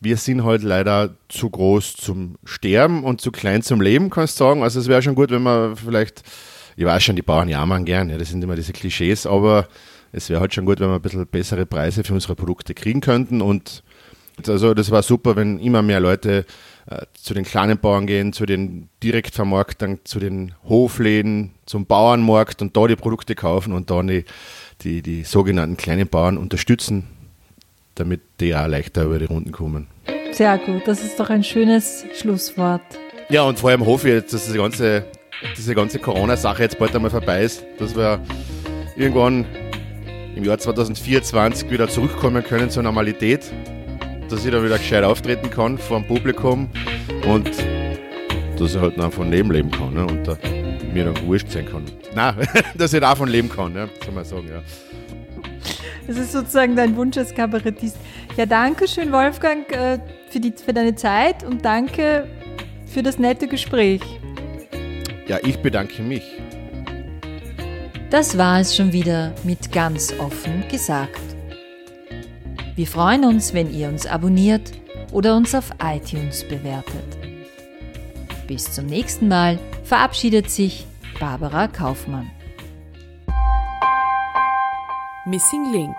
wir sind halt leider zu groß zum Sterben und zu klein zum Leben, kannst du sagen. Also, es wäre schon gut, wenn man vielleicht, ich weiß schon, die Bauern jammern gern, ja, das sind immer diese Klischees, aber es wäre halt schon gut, wenn wir ein bisschen bessere Preise für unsere Produkte kriegen könnten. Und also das war super, wenn immer mehr Leute äh, zu den kleinen Bauern gehen, zu den Direktvermarktern, zu den Hofläden, zum Bauernmarkt und da die Produkte kaufen und dann die, die, die sogenannten kleinen Bauern unterstützen, damit die auch leichter über die Runden kommen. Sehr gut, das ist doch ein schönes Schlusswort. Ja, und vor allem hoffe ich jetzt, dass diese ganze, diese ganze Corona-Sache jetzt bald einmal vorbei ist, dass wir irgendwann im Jahr 2024 wieder zurückkommen können zur Normalität, dass ich da wieder gescheit auftreten kann vor dem Publikum und dass ich halt noch von Leben leben kann ne? und da mir dann wurscht sein kann. Nein, dass ich davon leben kann, ne? soll man sagen, ja. Das ist sozusagen dein Wunsch als Kabarettist. Ja, danke schön, Wolfgang, äh, für, die, für deine Zeit und danke für das nette Gespräch. Ja, ich bedanke mich. Das war es schon wieder mit ganz offen gesagt. Wir freuen uns, wenn ihr uns abonniert oder uns auf iTunes bewertet. Bis zum nächsten Mal verabschiedet sich Barbara Kaufmann. Missing Link